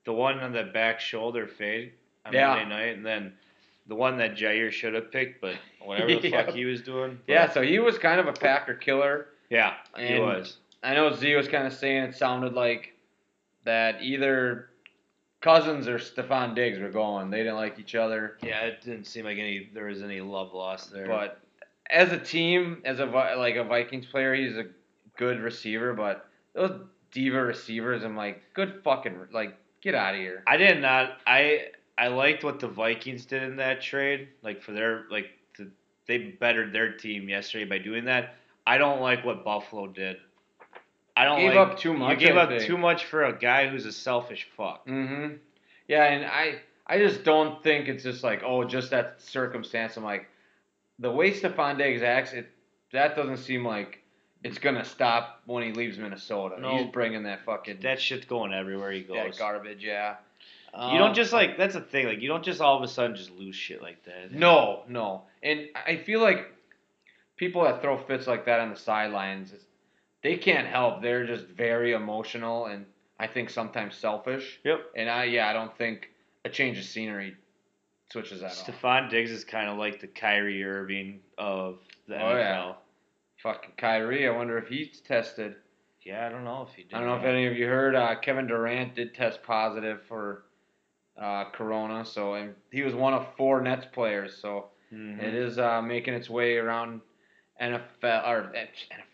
The one on the back shoulder fade on Yeah. Monday night, and then the one that Jaire should have picked, but whatever the <laughs> Yep. fuck he was doing. but- Yeah, so he was kind of a Packer killer. yeah, he And- was. I know Z was kind of saying it sounded like that either Cousins or Stefon Diggs were going. They didn't like each other. Yeah, it didn't seem like any there was any love lost there. But as a team, as a like a Vikings player, he's a good receiver. But those diva receivers, I'm like, good fucking like, get out of here. I did not. I I liked what the Vikings did in that trade. Like for their like to, they bettered their team yesterday by doing that. I don't like what Buffalo did. I don't Gave like up too much, You gave I up think. too much for a guy who's a selfish fuck. Mm-hmm. Yeah, and I I just don't think it's just like oh, just that circumstance. I'm like, the way Stefon Diggs acts, it that doesn't seem like it's gonna stop when he leaves Minnesota. No. He's bringing that fucking That shit's going everywhere he goes. that garbage. Yeah. you don't Um, just like that's the thing. Like you don't just all of a sudden just lose shit like that. No, no. And I feel like people that throw fits like that on the sidelines, they can't help. They're just very emotional and I think sometimes selfish. Yep. And I, yeah, I don't think a change of scenery switches that off. Stefon Diggs is kind of like the Kyrie Irving of the Oh, NFL. yeah. Fucking Kyrie, I wonder if he's tested. Yeah, I don't know if he did. I don't know if any of you heard. Uh, Kevin Durant did test positive for uh, Corona, so and he was one of four Nets players. So Mhm. It is uh, making its way around NFL or eh,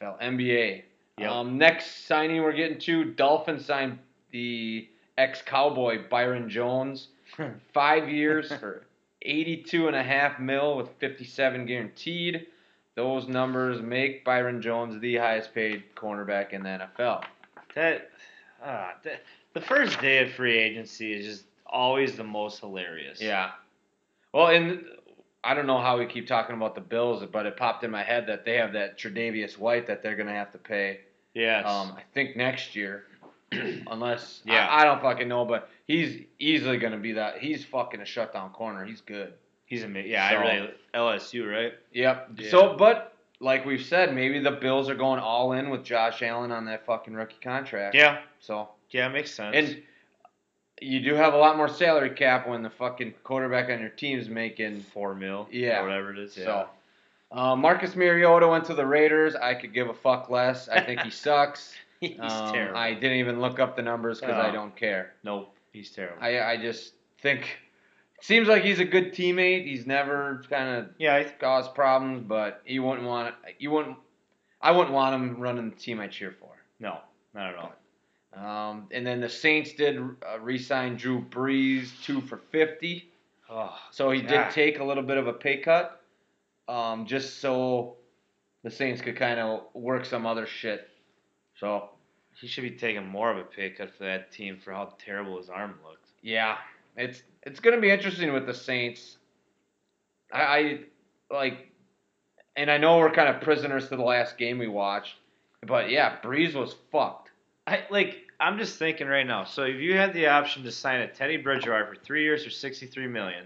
NFL NBA. Yep. Um, next signing we're getting to Dolphins signed the ex Cowboy Byron Jones, <laughs> five years <laughs> for eighty-two and a half mil with fifty-seven guaranteed. Those numbers make Byron Jones the highest paid cornerback in the NFL. That, ah, that the first day of free agency is just always the most hilarious. Yeah. Well, and I don't know how we keep talking about the Bills, but it popped in my head that they have that Tre'Davious White that they're gonna have to pay. Yes. Um, I think next year, <clears throat> unless Yeah. I, I don't fucking know, but he's easily gonna be that. He's fucking a shutdown corner. He's good. He's amazing. Yeah, so- I really LSU, right? Yep. Yeah. So, but like we've said, maybe the Bills are going all in with Josh Allen on that fucking rookie contract. Yeah. So Yeah, it makes sense. and you do have a lot more salary cap when the fucking quarterback on your team's making four mil. Yeah. Or whatever it is. Yeah. So, uh, Marcus Mariota went to the Raiders. I could give a fuck less. I think he <laughs> sucks. he's Um, terrible. I didn't even look up the numbers because I don't care. nope. He's terrible. I I just think seems like he's a good teammate. He's never kind of yeah. I, caused problems, but you wouldn't want you wouldn't. I wouldn't want him running the team I cheer for. no, not at all. Um, and then the Saints did uh, re-sign Drew Brees two for fifty. Oh, So he did take a little bit of a pay cut, um, just so the Saints could kind of work some other shit. So he should be taking more of a pay cut for that team for how terrible his arm looked. yeah, it's it's gonna be interesting with the Saints. I, I like, and I know we're kind of prisoners to the last game we watched, but yeah, Brees was fucked. I like. I'm just thinking right now. So if you had the option to sign a Teddy Bridgewater for three years for 63 million,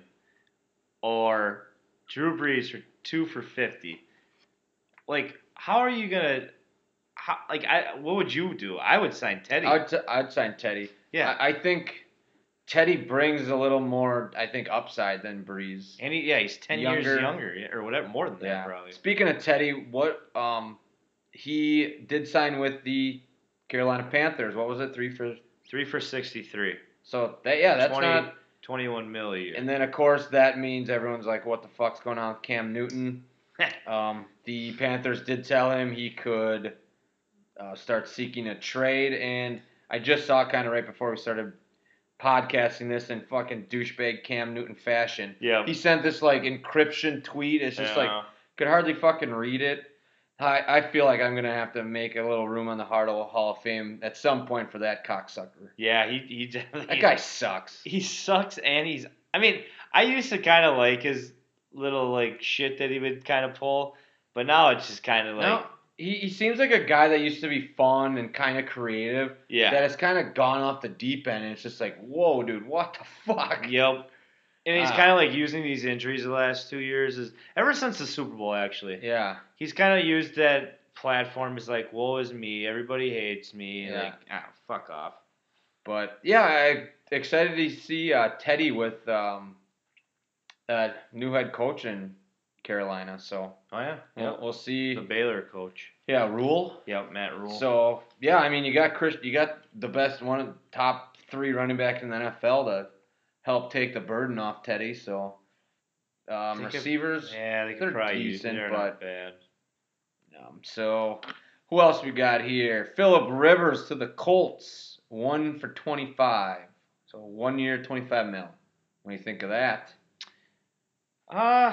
or Drew Brees for two for 50, like how are you gonna? how, like I what would you do? I would sign Teddy. I'd, t- I'd sign Teddy. yeah, I, I think Teddy brings a little more, I think, upside than Brees. and he, yeah, he's ten years Younger. younger or whatever, more than that Yeah. probably. Speaking of Teddy, what um he did sign with the Carolina Panthers. What was it? Three for Three for sixty three. so that yeah, that's 20 not 21 mil a year. and then of course that means everyone's like, What the fuck's going on with Cam Newton? <laughs> um, the Panthers did tell him he could uh, start seeking a trade and I just saw kind of right before we started podcasting this in fucking douchebag Cam Newton fashion. yeah. He sent this like encryption tweet. It's just like could hardly fucking read it. I, I feel like I'm gonna have to make a little room on the Hardle Hall of Fame at some point for that cocksucker. yeah, he he definitely That guy sucks. he sucks and he's I mean, I used to kind of like his little like shit that he would kind of pull, but now it's just kind of like no, he, he seems like a guy that used to be fun and kind of creative. yeah. That has kind of gone off the deep end, and it's just like, whoa, dude, what the fuck? Yep. And he's Ah. kind of like using these injuries the last two years is ever since the Super Bowl actually. Yeah, He's kind of used that platform as like, woe is me, everybody hates me, Yeah. like ah, fuck off. but yeah, I excited to see uh, Teddy with um, uh, new head coach in Carolina. So Oh yeah, we'll, we'll see. The Baylor coach. Yeah, Rhule. Yep, Matt Rhule. So yeah, I mean, you got Chris, you got the best one, of the top three running backs in the NFL to help take the burden off Teddy. So um, receivers. yeah, they could they're decent, they're but- not bad. Um, so who else we got here? Philip Rivers to the Colts, one for twenty-five. So one year, twenty-five mil. What do you think of that? Uh,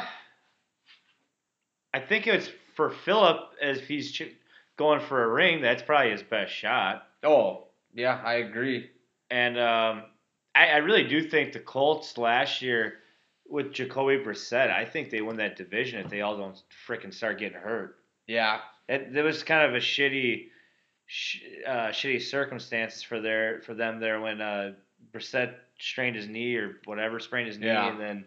I think it's for Philip as if he's ch- going for a ring. That's probably his best shot. Oh, yeah, I agree. And um, I, I really do think the Colts last year with Jacoby Brissett, I think they win that division if they all don't freaking start getting hurt. Yeah, It, there was kind of a shitty, sh- uh, shitty circumstances for their for them there when uh, Brissett strained his knee or whatever, sprained his knee, Yeah. and then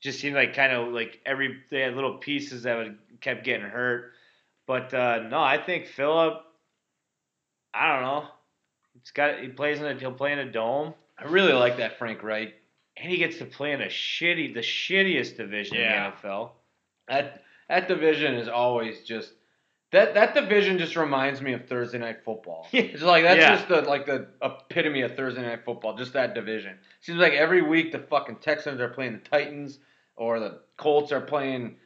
just seemed like kind of like every they had little pieces that would kept getting hurt. But uh, no, I think Philip. I don't know. It's got he plays in a he'll play in a dome I really like that Frank Reich. and he gets to play in a shitty the shittiest division Yeah. in the NFL. That that division is always just that that division just reminds me of Thursday night football. <laughs> It's like that's Yeah. just the like the epitome of Thursday night football. Just that division. Seems like every week the fucking Texans are playing the Titans or the Colts are playing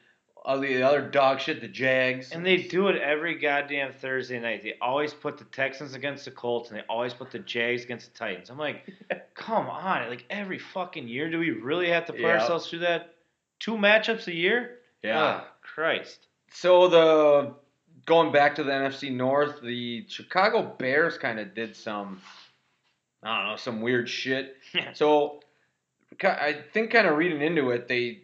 all the other dog shit, the Jags. And they do it every goddamn Thursday night. They always put the Texans against the Colts, and they always put the Jags against the Titans. I'm like, <laughs> come on! Like every fucking year, do we really have to put Yeah. ourselves through that? Two matchups a year? yeah. Ugh, Christ. So the going back to the NFC North, the Chicago Bears kind of did some I don't know, some weird shit. <laughs> So I think kind of reading into it, they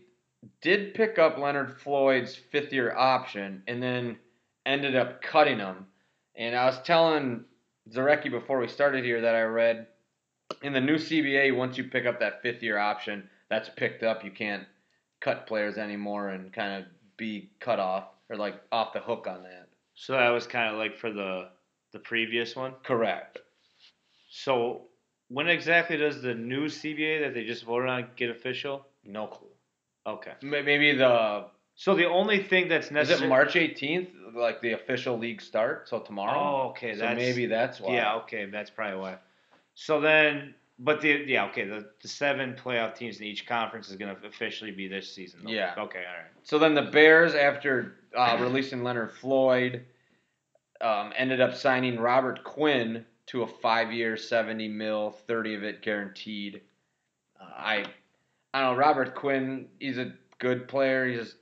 did pick up Leonard Floyd's fifth year option and then ended up cutting him. And I was telling Zarecki before we started here that I read in the new CBA, once you pick up that fifth year option, that's picked up. You can't cut players anymore and kind of be cut off or like off the hook on that. So that was kind of like for the the previous one. Correct. So when exactly does the new CBA that they just voted on get official? No clue. Okay. M- Maybe the So the only thing that's necessary. is necessary. it March 18th, like the official league start? So tomorrow. Oh, okay. so that's, maybe that's why. Yeah, okay, that's probably why. So then, but the yeah, okay, the, the seven playoff teams in each conference is going to officially be this season. though. Yeah. Okay, all right. So then the Bears, after uh, <laughs> releasing Leonard Floyd, um, ended up signing Robert Quinn to a five-year, seventy mil, thirty of it guaranteed. Uh, I, I don't know. Robert Quinn, he's a good player. He's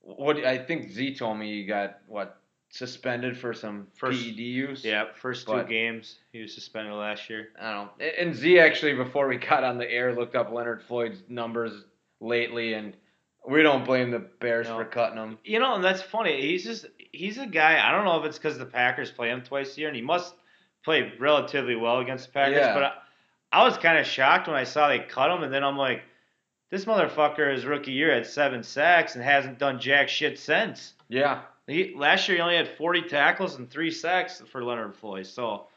what I think Z told me he got what suspended for some First- PED use. Yeah, first two But- games he was suspended last year. I don't know. And Z actually, before we got on the air, looked up Leonard Floyd's numbers lately, and we don't blame the Bears No. for cutting him. You know, and that's funny. He's just he's a guy. I don't know if it's because the Packers play him twice a year, and he must play relatively well against the Packers. Yeah. But I, I was kind of shocked when I saw they cut him, and then I'm like, this motherfucker his rookie year had seven sacks and hasn't done jack shit since. Yeah, He, last year he only had 40 tackles and three sacks for Leonard Floyd. So,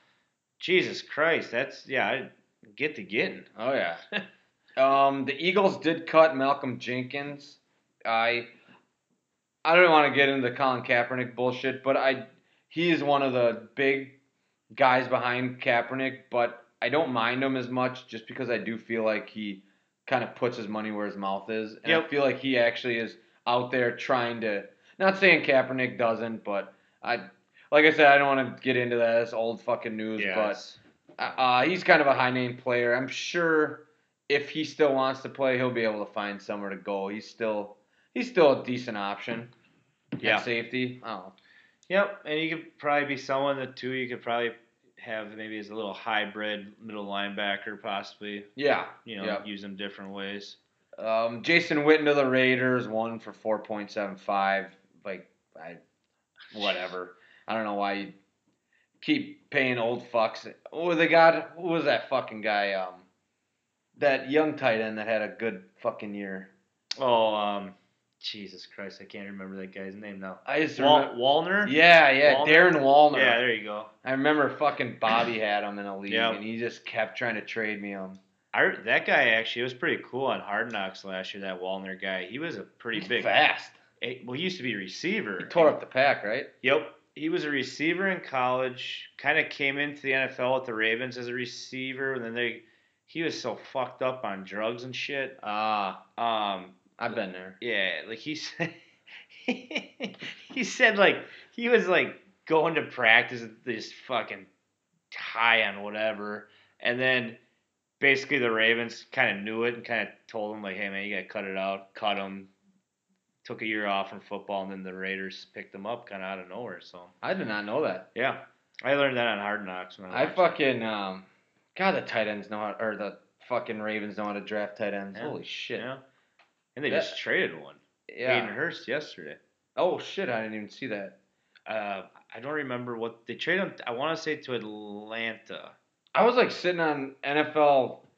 Jesus Christ, that's yeah, I get to getting. Oh yeah. <laughs> um, the Eagles did cut Malcolm Jenkins. I I don't want to get into the Colin Kaepernick bullshit, but I he is one of the big guys behind Kaepernick, but I don't mind him as much just because I do feel like he kind of puts his money where his mouth is, and I feel like he actually is out there trying to. Not saying Kaepernick doesn't, but I like I said I don't want to get into that. It's old fucking news, yes. but uh, he's kind of a high name player. I'm sure if he still wants to play, he'll be able to find somewhere to go. He's still he's still a decent option. Yeah. At safety. Oh. Yep, and you could probably be someone that too. You could probably have maybe as a little hybrid middle linebacker, possibly. Yeah. You know, Yep. use them different ways. Um, Jason Witten to the Raiders, one for four point seven five. Like I, whatever. I don't know why you keep paying old fucks. Oh, they got who was that fucking guy? Um, that young tight end that had a good fucking year. Oh, um, Jesus Christ, I can't remember that guy's name now. I just Wal- remember. Walner. Yeah, yeah, Wallner? Darren Walner. Yeah, there you go. I remember fucking Bobby <laughs> had him in a league, Yep. and he just kept trying to trade me him. I, that guy actually it was pretty cool on Hard Knocks last year. That Walner guy, he was a pretty He's big. fast. eh, Well, he used to be a receiver. He tore up the pack, right? Yep. He was a receiver in college. Kind of came into the NFL with the Ravens as a receiver, and then they he was so fucked up on drugs and shit. Ah, Um, I've been there. yeah, like he said, <laughs> he said like he was like going to practice this fucking high on whatever, and then basically the Ravens kind of knew it and kind of told him like, hey man, you gotta cut it out, cut him. Took a year off from football, and then the Raiders picked him up kind of out of nowhere. So I did not know that. yeah, I learned that on Hard Knocks. When I, I fucking um, God, the tight ends know how, or the fucking Ravens know how to draft tight ends. Yeah. Holy shit. yeah, and they That- just traded one. Yeah. Hayden Hurst yesterday. Oh shit, I didn't even see that. Uh, I don't remember what they traded him. I want to say to Atlanta. I was like sitting on NFL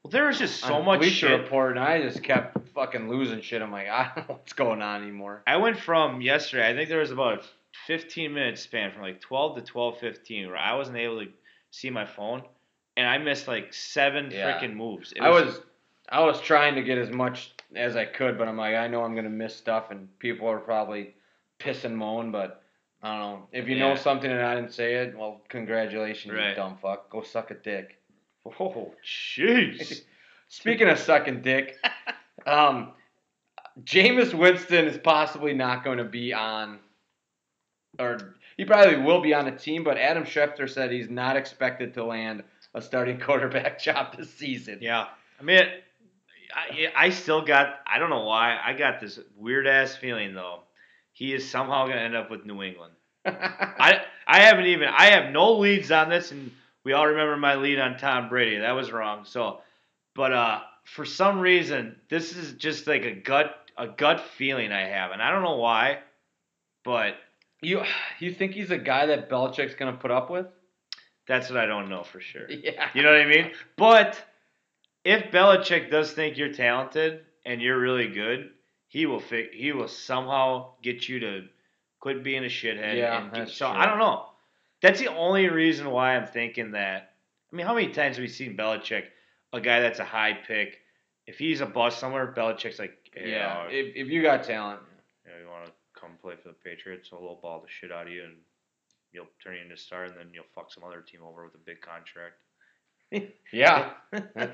Well, there was just so much Bleacher shit. Report, and I just kept fucking losing shit. I'm like, <laughs> I don't know what's going on anymore. I went from yesterday. I think there was about a 15 minute span from like 12 to 12:15 where I wasn't able to see my phone, and I missed like seven Yeah. freaking moves. It I was I was trying to get as much as I could, but I'm like, I know I'm gonna miss stuff, and people are probably piss and moan, but I don't know. If you know something and I didn't say it, well, congratulations, you dumb fuck. Go suck a dick. Oh, jeez. <laughs> Speaking of sucking dick, <laughs> um, Jameis Winston is possibly not going to be on, or he probably will be on a team, but Adam Schefter said he's not expected to land a starting <laughs> quarterback job this season. Yeah, I mean, I, I still got. I don't know why. I got this weird ass feeling though. He is somehow gonna end up with New England. <laughs> I I haven't even. I have no leads on this, and we all remember my lead on Tom Brady. That was wrong. So, but uh, for some reason, this is just like a gut a gut feeling I have, and I don't know why, but you you think he's a guy that Belichick's going to put up with? that's what I don't know for sure. <laughs> Yeah. You know what I mean? But if Belichick does think you're talented and you're really good, he will fi- he will somehow get you to quit being a shithead. Yeah, and that's so true. I don't know. That's the only reason why I'm thinking that. I mean, how many times have we seen Belichick, a guy that's a high pick, if he's a bust somewhere, Belichick's like, hey, Yeah. uh, If, if you got talent. you, know, you want to come play for the Patriots, I'll ball the shit out of you, and you'll turn you into a star, and then you'll fuck some other team over with a big contract. <laughs> Yeah. <laughs>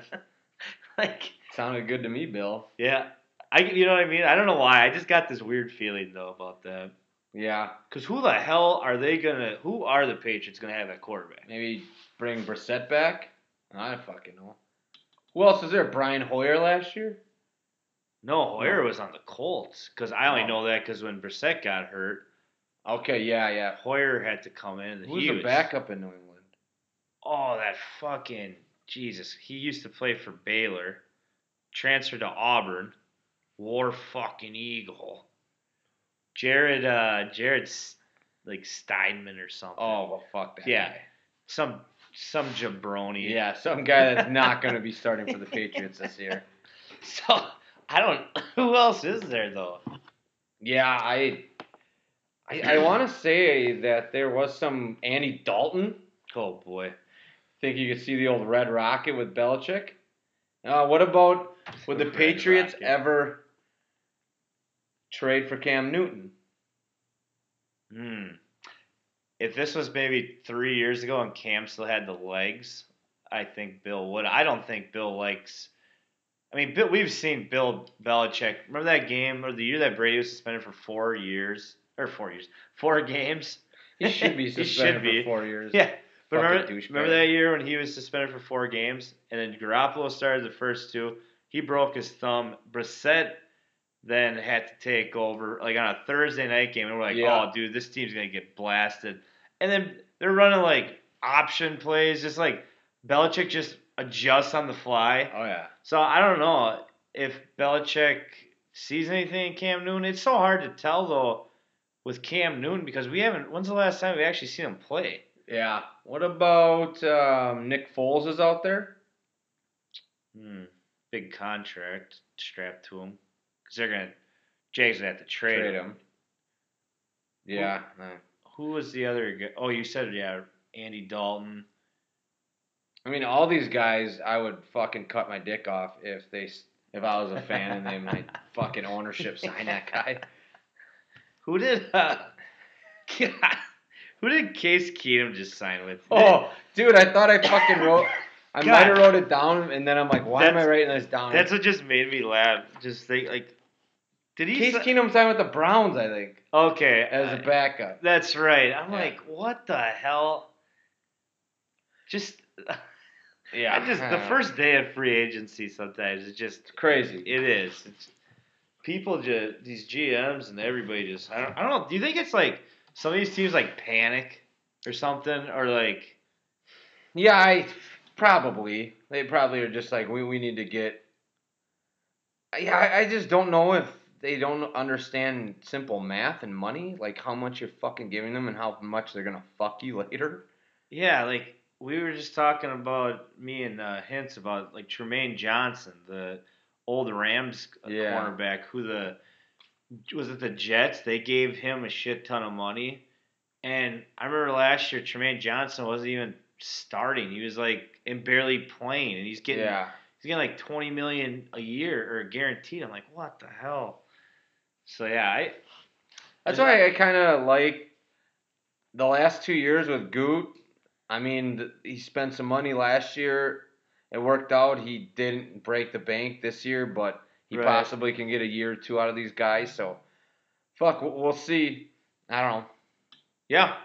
That's, <laughs> like, sounded good to me, Bill. yeah, I you know what I mean. I don't know why. I just got this weird feeling though about that. Yeah. Cause who the hell are they gonna? Who are the Patriots gonna have at quarterback? Maybe bring Brissett back? I don't fucking know. Who else was there? Brian Hoyer last year? No, Hoyer was on the Colts. Cause I only Oh. know that because when Brissett got hurt, Okay, yeah, yeah. Hoyer had to come in. and Who's the backup in New England? Oh, that fucking Jesus! He used to play for Baylor, transferred to Auburn, war fucking Eagle. Jared, uh, Jared's like Steinman or something. Oh, well, fuck that. Yeah. guy. some some jabroni. Yeah, some guy that's not going to be starting for the Patriots this year. <laughs> So I don't. <laughs> Who else is there though? Yeah, I. I, I want to say that there was some Andy Dalton. Oh boy. Think you could see the old Red Rocket with Belichick. Uh, what about would the Red Patriots Rocket. ever trade for Cam Newton? Hmm. If this was maybe three years ago and Cam still had the legs, I think Bill would. I don't think Bill likes. I mean, Bill, we've seen Bill Belichick. Remember that game or the year that Brady was suspended for four years or four years, four games. He should be <laughs> suspended should be. for four years. Yeah, but remember, remember that year when he was suspended for four games, and then Garoppolo started the first two. He broke his thumb. Brissett then had to take over, like on a Thursday night game, and we're like, Yeah. "Oh, dude, this team's gonna get blasted." And then they're running like option plays, just like Belichick just adjusts on the fly. Oh yeah. So I don't know if Belichick sees anything in Cam Newton. It's so hard to tell though with Cam Newton because we haven't. When's the last time we actually seen him play? Yeah. What about um, Nick Foles is out there? Hmm. Big contract strapped to him because they're gonna. Jags gonna have to trade, Trade him. him. Yeah. uh, Who was the other guy? Oh, you said yeah, Andy Dalton. I mean, all these guys, I would fucking cut my dick off if they, if I was a fan and they my <laughs> fucking ownership sign that guy. Who did? Uh, <laughs> God, who did Case Keenum just sign with? Oh, dude, I thought I fucking wrote. <coughs> I God. might have wrote it down, and then I'm like, why am I writing this down? That's what just made me laugh. Just think like, did he? Case si- Keenum signed with the Browns, I think, okay, as a backup. That's right. I'm Yeah. like, what the hell? Just, <laughs> Yeah, I just the <laughs> first day of free agency sometimes it's just crazy. it is. It's, people just these GMs and everybody just I don't, I don't know. Do you think it's like some of these teams like panic or something or like Yeah, I probably they probably are just like we we need to get. Yeah, I, I just don't know if they don't understand simple math and money, like how much you're fucking giving them and how much they're gonna fuck you <laughs> later. yeah like we were just talking about me and uh, Hints about like Trumaine Johnson the old Rams Yeah. cornerback who the was it the Jets they gave him a shit ton of money and I remember last year Trumaine Johnson wasn't even starting he was like and barely playing and he's getting Yeah, he's getting like 20 million a year or guaranteed I'm like what the hell so yeah I that's why I kind of like the last two years with Gute. I mean, he spent some money last year. It worked out. He didn't break the bank this year, but he Right. possibly can get a year or two out of these guys. So, fuck, we'll- see. I don't know. Yeah,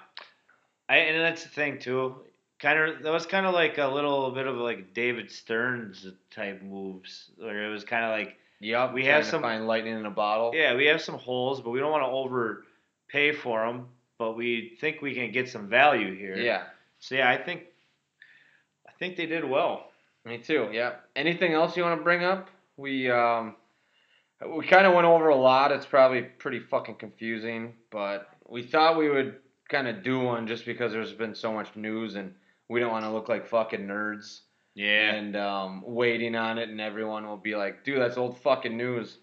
I and that's the thing too. Kind of that was kind of like a little bit of like David Stearns type moves, where it was kind of like, Yep, We have some- find lightning in a bottle. yeah, we have some holes, but we don't want to overpay for them, but we think we can get some value here. yeah, So yeah, I think, I think they did well. me too. Yeah. Anything else you want to bring up? We um, we kind of went over a lot. It's probably pretty fucking confusing, but we thought we would kind of do one just because there's been so much news and we don't want to look like fucking nerds Yeah. and um, waiting on it, and everyone will be like, "Dude, that's old fucking news."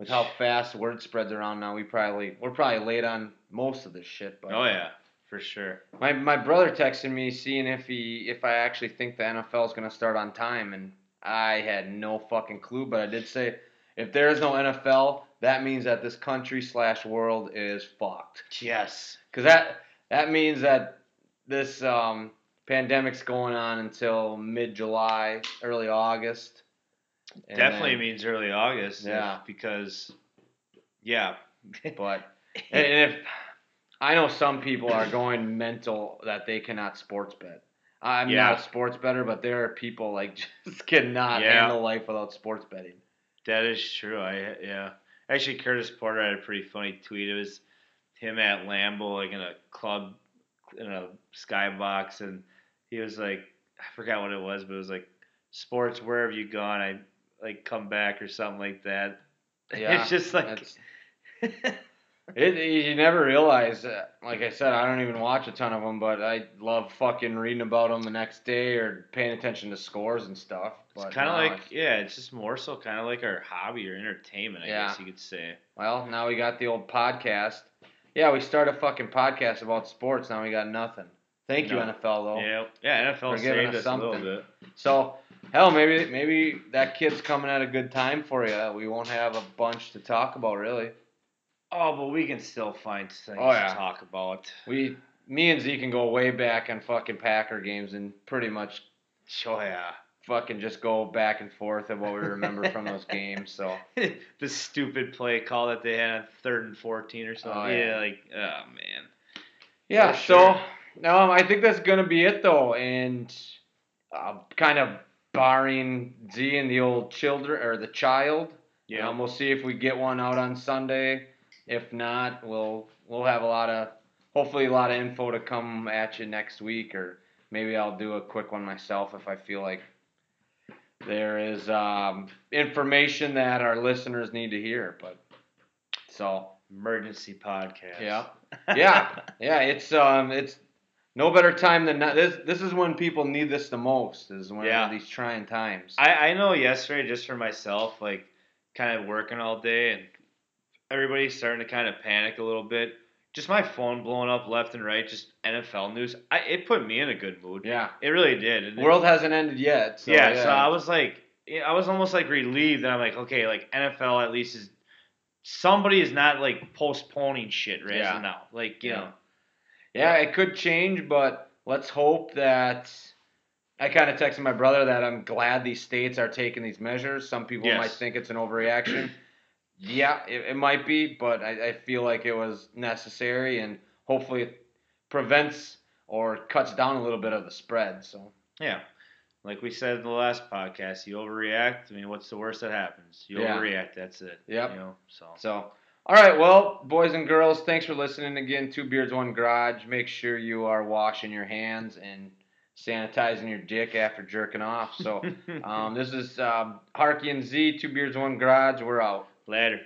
With how <sighs> fast word spreads around now, we probably we're probably late on most of this shit. But oh yeah, for sure. My my brother texted me seeing if he if I actually think the NFL is gonna start on time, and I had no fucking clue. But I did say if there is no NFL, that means that this country slash world is fucked. Yes. Cause that that means that this um, pandemic's going on until mid July, early August. Definitely then- means early August. if- Yeah. because, yeah. <laughs> But and if I know some people are going mental that they cannot sports bet. I'm Yeah. not a sports better, but there are people like <laughs> just cannot Yeah. handle life without sports betting. That is true. I yeah. Actually, Curtis Porter had a pretty funny tweet. It was him at Lambeau, like in a club, in a skybox, and he was like, I forgot what it was, but it was like, "Sports, where have you gone? I like come back or something like that." <laughs> Yeah, it's just like, <laughs> it, you never realize. Like I said, I don't even watch a ton of them, but I love fucking reading about them the next day or paying attention to scores and stuff. But it's kind of like yeah, it's just more so kind of like our hobby or entertainment, I Yeah. guess you could say. Well, now we got the old podcast. Yeah, we start a fucking podcast about sports. Now we got nothing. Thank you, NFL though. Yeah, yeah. NFL For giving us us a little something. So hell, maybe maybe that kid's coming at a good time for you. We won't have a bunch to talk about really. Oh, but we can still find things Oh, yeah. to talk about. We, me and Z can go way back on fucking Packer games and pretty much Oh yeah. fucking just go back and forth of what we remember from those <laughs> games. So <laughs> the stupid play call that they had on third and fourteen or something. Oh, yeah. yeah. like oh man. yeah, For so sure. um, I think that's gonna be it though, and uh, kind of barring Z and the old children or the child. Yeah. Um, we'll see if we get one out on Sunday. If not, we'll we'll have a lot of hopefully a lot of info to come at you next week, or maybe I'll do a quick one myself if I feel like there is um, information that our listeners need to hear. But so Emergency podcast. yeah, yeah, yeah. It's um, it's no better time than now. This this is when people need this the most. Is when Yeah. these trying times. I, I know yesterday just for myself, like kind of working all day and everybody's starting to kind of panic a little bit. Just my phone blowing up left and right, just NFL news. I, it put me in a good mood. yeah, It really did. And it- world hasn't ended yet. So, yeah, so I was like, I was almost like relieved that I'm like, okay, like NFL at least is somebody is not like postponing shit right Yeah. now. Like you Yeah. know, Yeah, it could change, but let's hope that. I kind of texted my brother that I'm glad these states are taking these measures. Some people Yes. might think it's an overreaction. Yeah, it, it might be, but I, I feel like it was necessary, and hopefully it prevents or cuts down a little bit of the spread. So yeah. Like we said in the last podcast, you overreact. I mean, what's the worst that happens? You Yeah. overreact. That's it. Yeah. You know, so So, all right, well, boys and girls, thanks for listening again. Two Beards, One Garage. Make sure you are washing your hands and sanitizing your dick after jerking off. So, <laughs> um, this is um, Harky and Z, Two Beards, One Garage. We're out. Later.